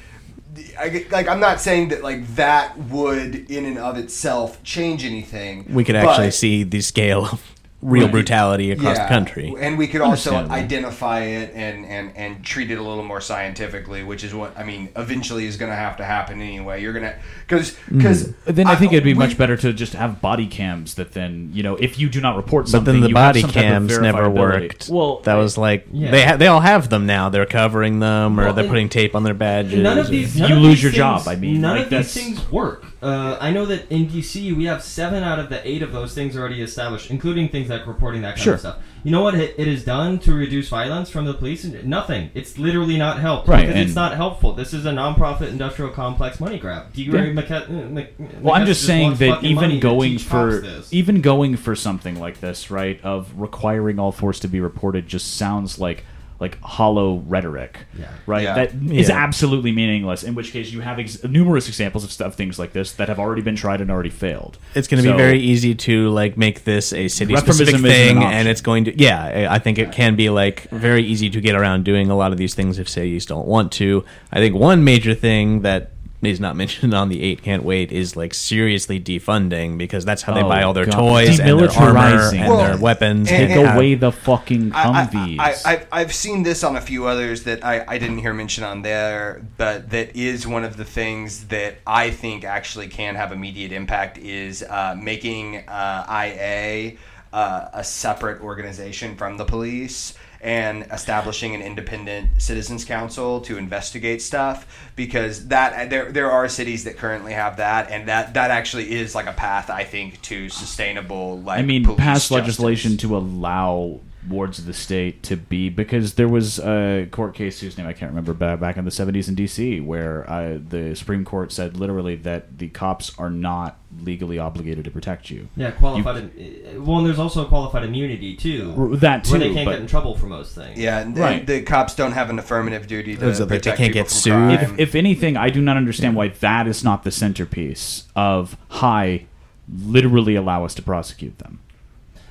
I, like I'm not saying that like that would in and of itself change anything. we could actually see the scale of real Right. brutality across the country. and we could also identify it and, and, and treat it a little more scientifically, which is what I mean. Eventually, is going to have to happen anyway. You're gonna because because mm. But then I, think it'd be much better to just have body cams that then you know if you do not report something, But something then the you body some type of cams never worked. well that was like Yeah. they ha- they all have them now. They're covering them, or Well, they're putting tape on their badges. None of or- these. You none of lose these your things- job, I mean, none like, of these that's- things work. Uh, I know that in DC we have seven out of the eight of those things already established, including things like reporting that kind Sure. of stuff. You know what it, it has done to reduce violence from the police? Nothing. It's literally not helped Right, because it's not helpful. This is a non-profit industrial complex money grab. Do you Yeah. McKe- uh, Mc- Well, I'm McKesson just saying that even going for this. even going for something like this, right, of requiring all force to be reported, just sounds like like hollow rhetoric, Yeah. right? Yeah. That is Yeah. absolutely meaningless. In which case, you have ex- numerous examples of stuff, things like this that have already been tried and already failed. It's going to So- be very easy to like make this a city specific Reformism isn't an thing, and it's going to yeah. I- I think it can be like very easy to get around doing a lot of these things if cities don't want to. I think one major thing that is not mentioned on the eight can't wait is like seriously defunding because that's how they Oh, buy all their God. toys and their armor and Well, their weapons. and- Take and- away the fucking I, Humvees. I, I, I've, I've seen this on a few others that I, I didn't hear mentioned on there, but that is one of the things that I think actually can have immediate impact is uh, making uh, IA uh, a separate organization from the police and establishing an independent citizens council to investigate stuff because that there there are cities that currently have that and that that actually is like a path I think to sustainable like I mean, pass legislation to allow wards of the state to be because there was a court case whose name I can't remember ba- back in the 70s in DC where uh, the Supreme Court said literally that the cops are not legally obligated to protect you. Yeah, qualified. im- well, and there's also qualified immunity too. R- that where they can't but- get in trouble for most things. Yeah, and Right. the cops don't have an affirmative duty to Is it they can't get sued? If, if anything, I do not understand why that is not the centerpiece of high. literally allow us to prosecute them.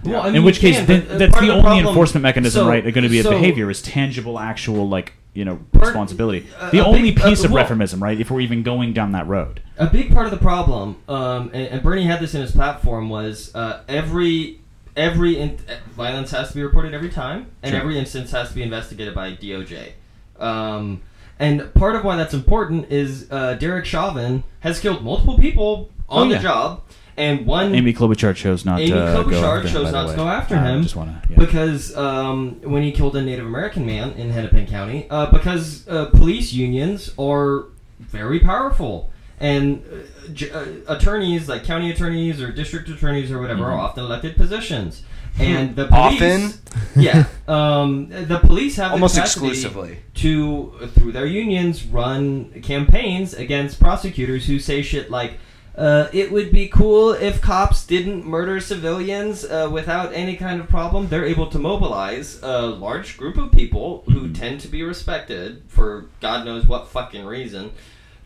Well, I mean, In which case, can, then, uh, that's part the only problem- enforcement mechanism, so- right? Going to be a so- behavior is tangible, actual, like you know, Part- responsibility. uh, the a only big- uh, piece of well- reformism, right? If we're even going down that road, a big part of the problem, um, and, and Bernie had this in his platform, was uh, every every in- uh, violence has to be reported every time, and Sure. every instance has to be investigated by DOJ. Um, and part of why that's important is uh, Derek Chauvin has killed multiple people on Oh, the job, and one Amy Klobuchar chose not Amy to go Klobuchar after chose by the not to go after I him just wanna, yeah. because um, when he killed a Native American man in Hennepin County, uh, because uh, police unions are very powerful, and uh, j- uh, attorneys like county attorneys or district attorneys or whatever are Mhm. often elected positions, and the police, Often? (laughs) yeah, um, the police have Almost capacity exclusively. to through their unions run campaigns against prosecutors who say shit like uh, it would be cool if cops didn't murder civilians uh, without any kind of problem. They're able to mobilize a large group of people who tend to be respected for God knows what fucking reason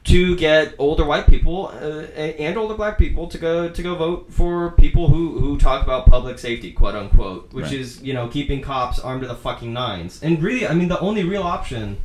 to get older white people uh, and older black people to go to go vote for people who, who talk about public safety, quote unquote, which Right. is you know keeping cops armed to the fucking nines. And really, I mean, the only real option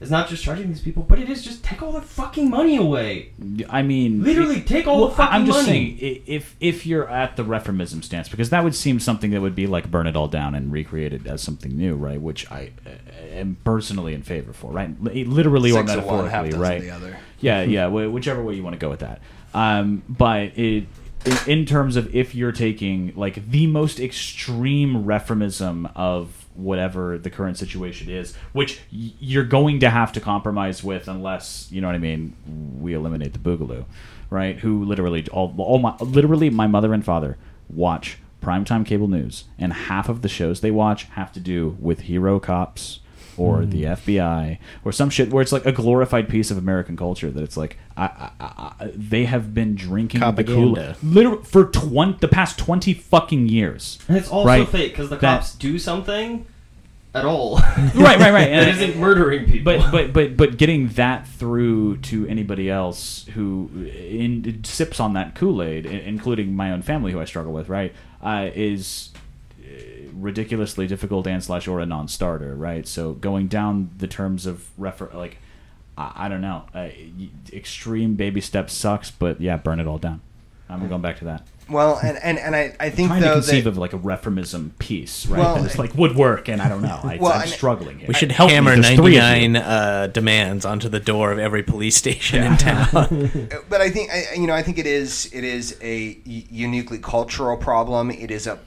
is not just charging these people, but it is just take all their fucking money away. I mean, Literally, take all well, the fucking money. I'm just money. saying, if if you're at the reformism stance, because that would seem something that would be like burn it all down and recreate it as something new, right? Which I uh, am personally in favor for, right? Literally or Six of one, half metaphorically, dozen right? Yeah, (laughs) yeah, whichever way you want to go with that. Um, but it, in, in terms of if you're taking like the most extreme reformism of whatever the current situation is, which y- you're going to have to compromise with, unless you know what I mean, we eliminate the boogaloo, right? Who literally all, all my literally my mother and father watch primetime cable news, and half of the shows they watch have to do with hero cops or hmm. the FBI or some shit where it's like a glorified piece of American culture that it's like I, I, I, they have been drinking the Kool Propaganda. literally for twenty the past twenty fucking years. And it's also right? fake because the That- cops do something at all. (laughs) right, right, right. And- isn't murdering people. But but but but getting that through to anybody else who in, sips on that Kool Aid, including my own family who I struggle with, right, uh, is uh, ridiculously difficult and slash or a non-starter, right? So going down the terms of refer like. I, I don't know. Uh, extreme baby steps sucks, but yeah, burn it all down. I'm going back to that. Well, and, and, and I, I think trying to conceive that of like a reformism piece, right? Well, that is like would work, and I don't know. I, Well, I'm and- struggling here. We should Help hammer there's you. 99 uh, demands onto the door of every police station in town. (laughs) but I think I, you know I think it is it is a u- uniquely cultural problem. It is a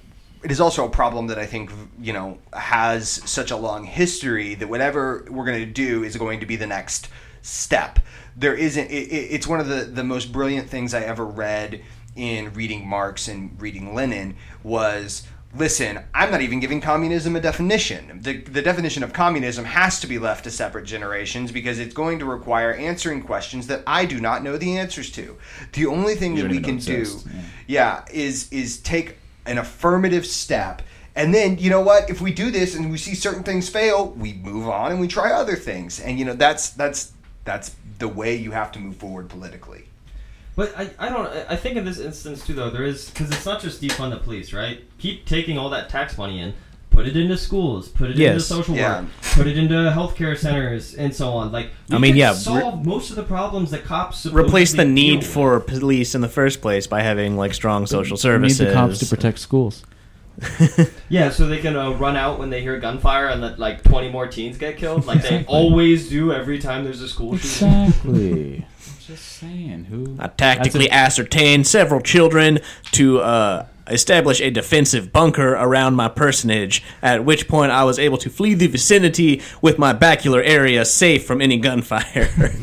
it is also a problem that I think you know has such a long history that whatever we're going to do is going to be the next step. There isn't. It, it- it's one of the the most brilliant things I ever read in reading Marx and reading Lenin was. Listen, I'm not even giving communism a definition. The, the definition of communism has to be left to separate generations because it's going to require answering questions that I do not know the answers to. The only thing You that we can know do, exist, yeah, is is take an affirmative step. And then, you know what? If we do this and we see certain things fail, we move on and we try other things. And you know, that's that's that's the way you have to move forward politically. But I, I don't I think in this instance too though there is because it's not just defund the police right keep taking all that tax money in put it into schools put it into social Yeah. work put it into healthcare centers and so on like we I mean, could yeah, re- solve most of the problems that cops Replace the need deal for police in the first place by having like strong social services. Need the cops to protect schools. With. (laughs) yeah so they can uh, run out when they hear gunfire and that like 20 more teens get killed like they always do every time there's a school shooting Exactly. (laughs) Just saying. Who? I tactically That's ascertained several children to uh, establish a defensive bunker around my personage, at which point I was able to flee the vicinity with my bacular area safe from any gunfire. (laughs)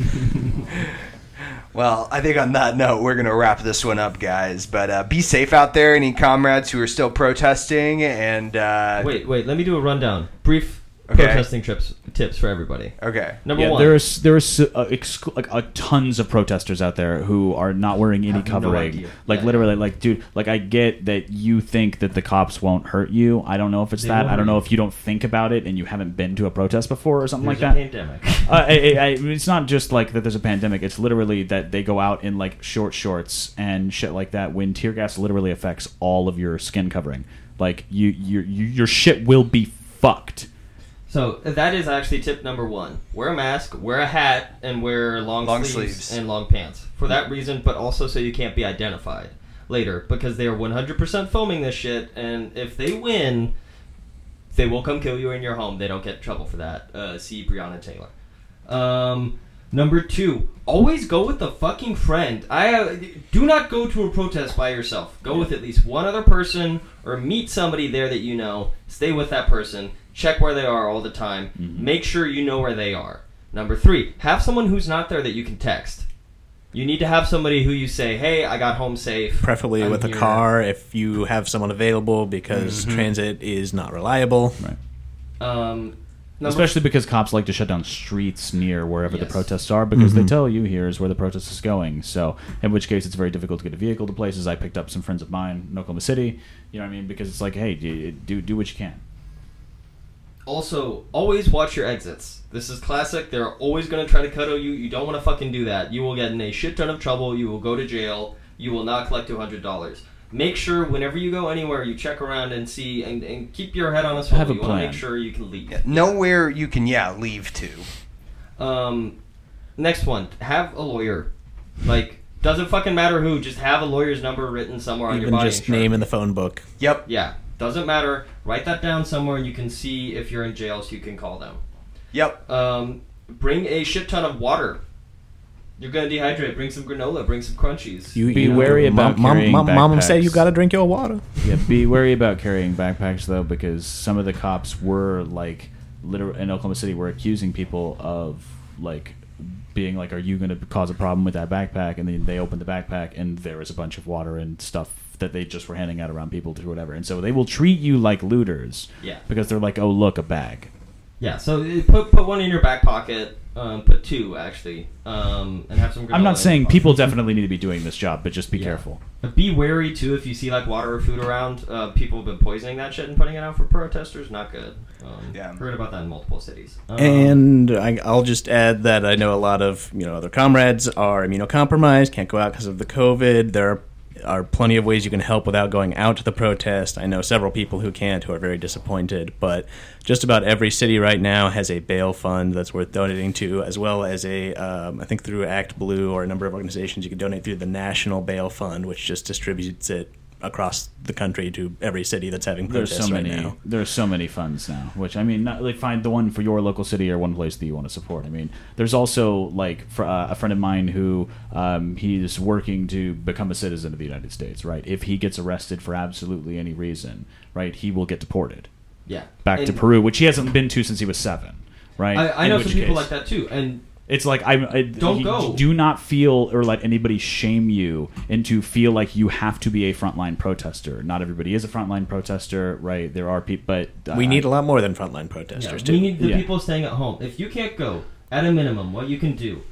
Well, I think on that note, we're going to wrap this one up, guys. But uh, be safe out there, any comrades who are still protesting. And uh, Wait, wait. Let me do a rundown. Brief Okay. protesting trips tips for everybody. Okay. Number Yeah, one. there's there's uh, exclu- like uh, tons of protesters out there who are not wearing any Have no covering. like Yeah. literally, like dude, like I get that you think that the cops won't hurt you. I don't know if it's They that. I don't know if you don't think about it and you haven't been to a protest before or something There's like a that. pandemic. (laughs) uh, I, I, I, it's not just like that. There's a pandemic. It's literally that they go out in like short shorts and shit like that. When tear gas literally affects all of your skin covering, like you, your you, your shit will be fucked. So that is actually tip number one: wear a mask, wear a hat, and wear long, Long sleeves, sleeves. and long pants. For that reason, but also so you can't be identified later because they are 100% filming this shit, and if they win, they will come kill you in your home. They don't get in trouble for that. Uh, see Breonna Taylor. Um, number two: always go with a fucking friend. I uh, do not go to a protest by yourself. Go with at least one other person or meet somebody there that you know. Stay with that person. Check where they are all the time. Make sure you know where they are. Number three: have someone who's not there that you can text. You need to have somebody who you say, "Hey, I got home safe." Preferably I'm with a car if you have someone available because transit is not reliable. Right. Um, number Especially because cops like to shut down streets near wherever the protests are because they mm-hmm. tell you here's where the protest is going. So, in which case, it's very difficult to get a vehicle to places. I picked up some friends of mine in Oklahoma City. You know what I mean? Because it's like, hey, do do, do what you can. Also, always watch your exits. This is classic. They're always going to try to kettle you. You don't want to fucking do that. You will get in a shit ton of trouble. You will go to jail. You will not collect $200. Make sure whenever you go anywhere, you check around and see and, and keep your head on a swivel. Have a you want to plan. make sure you can leave. Know where you can, yeah, leave to. Um, next one. Have a lawyer. Like, doesn't fucking matter who. Just have a lawyer's number written somewhere on your Even body. just insurance. name in the phone book. Yep. Yeah, doesn't matter. Write that down somewhere, and you can see if you're in jail, so you can call them. Yep. Um, bring a shit ton of water. You're gonna dehydrate. Bring some granola. Bring some crunchies. You, Be you know, wary about mom, carrying mom, mom, mom said you got to drink your water. Yeah, be (laughs) wary about carrying backpacks though, because some of the cops were like, literally in Oklahoma City, were accusing people of like being like, "Are you going to cause a problem with that backpack?" And then they opened the backpack, and there was a bunch of water and stuff that they just were handing out around people to whatever. And so they will treat you like looters Yeah. because they're like, "Oh, look, a bag." Yeah. So uh, put put one in your back pocket. Um, put two actually. Um, and have some. I'm not saying pocket. people definitely need to be doing this job, but just be Yeah. careful. But be wary too if you see like water or food around. Uh, people have been poisoning that shit and putting it out for protesters. Not good. Um, Yeah. Heard about that in multiple cities. Um, And I, I'll just add that I know a lot of you know other comrades are immunocompromised, can't go out because of the COVID. There are, are plenty of ways you can help without going out to the protest. I know several people who can't, who are very disappointed. But just about every city right now has a bail fund that's worth donating to, as well as a um, I think through ActBlue or a number of organizations you can donate through the National Bail Fund, which just distributes it across the country to every city that's having There's so right many. now. There's so many funds now. Which I mean, not like find the one for your local city or one place that you want to support. I mean, there's also like for, uh, a friend of mine who um, he's working to become a citizen of the United States. Right, if he gets arrested for absolutely any reason, right, he will get deported yeah. back to Peru, which he hasn't been to since he was seven. Right, I, I know some people case- like that too, and It's like I, I Don't you go. Do not feel or let anybody shame you into feel like you have to be a frontline protester. Not everybody is a frontline protester, right? There are people, but uh, We need a lot more than frontline Yeah, protesters we too. need the Yeah. people staying at home. If you can't go, at a minimum, what you can do,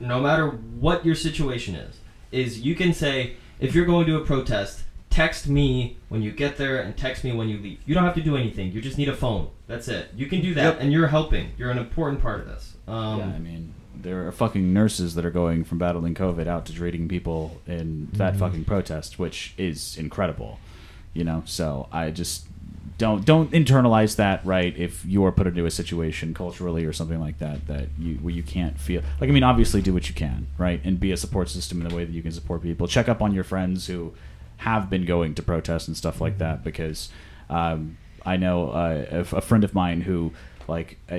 no matter what your situation is, is you can say, if you're going to a protest, text me when you get there and text me when you leave. You don't have to do anything. You just need a phone. That's it. You can do that, Yep. and you're helping. You're an important part of this. Um, yeah, I mean, there are fucking nurses that are going from battling COVID out to treating people in Mm-hmm. that fucking protest, which is incredible. You know, so I just don't don't internalize that right if you are put into a situation culturally or something like that that you where you can't feel like I mean obviously do what you can right and be a support system in the way that you can support people check up on your friends who have been going to protests and stuff like that because um, I know uh, a, a friend of mine who like uh,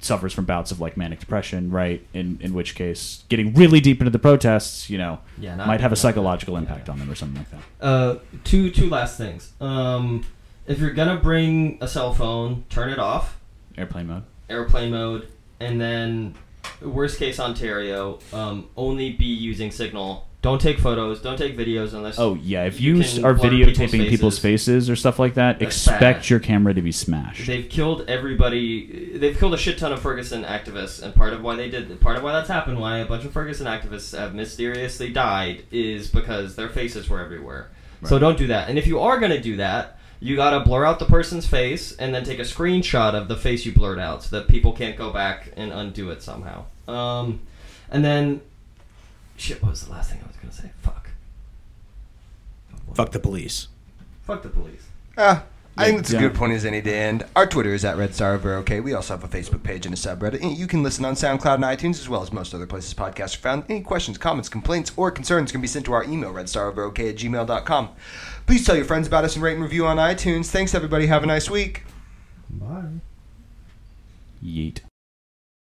suffers from bouts of like manic depression, right? In in which case, getting really deep into the protests, you know, Yeah, not- might have a not- psychological yeah. impact on them or something like that. Uh, two two last things. Um, if you're gonna bring a cell phone, turn it off, Airplane mode. airplane mode, and then worst case Ontario, um, only be using Signal. Don't take photos. Don't take videos unless. Oh yeah, if You you, are videotaping people's people's, faces. faces or stuff like that, expect bad. your camera to be smashed. They've killed everybody. They've killed a shit ton of Ferguson activists, and part of why they did, part of why that's happened, why a bunch of Ferguson activists have mysteriously died, is because their faces were everywhere. So don't do that. And if you are gonna do that, you gotta blur out the person's face and then take a screenshot of the face you blurred out, so that people can't go back and undo it somehow. Um, and then, shit. What was the last thing I was gonna say? Fuck. Fuck the police. Fuck the police. Ah, I think that's Yeah. a good point as any to And Our Twitter is at Red Star Over OK. We also have a Facebook page and a subreddit. And you can listen on SoundCloud and iTunes as well as most other places podcasts are found. Any questions, comments, complaints, or concerns can be sent to our email, redstaroverok at gmail.com. Please tell your friends about us and rate and review on iTunes. Thanks, everybody. Have a nice week. Bye. Yeet.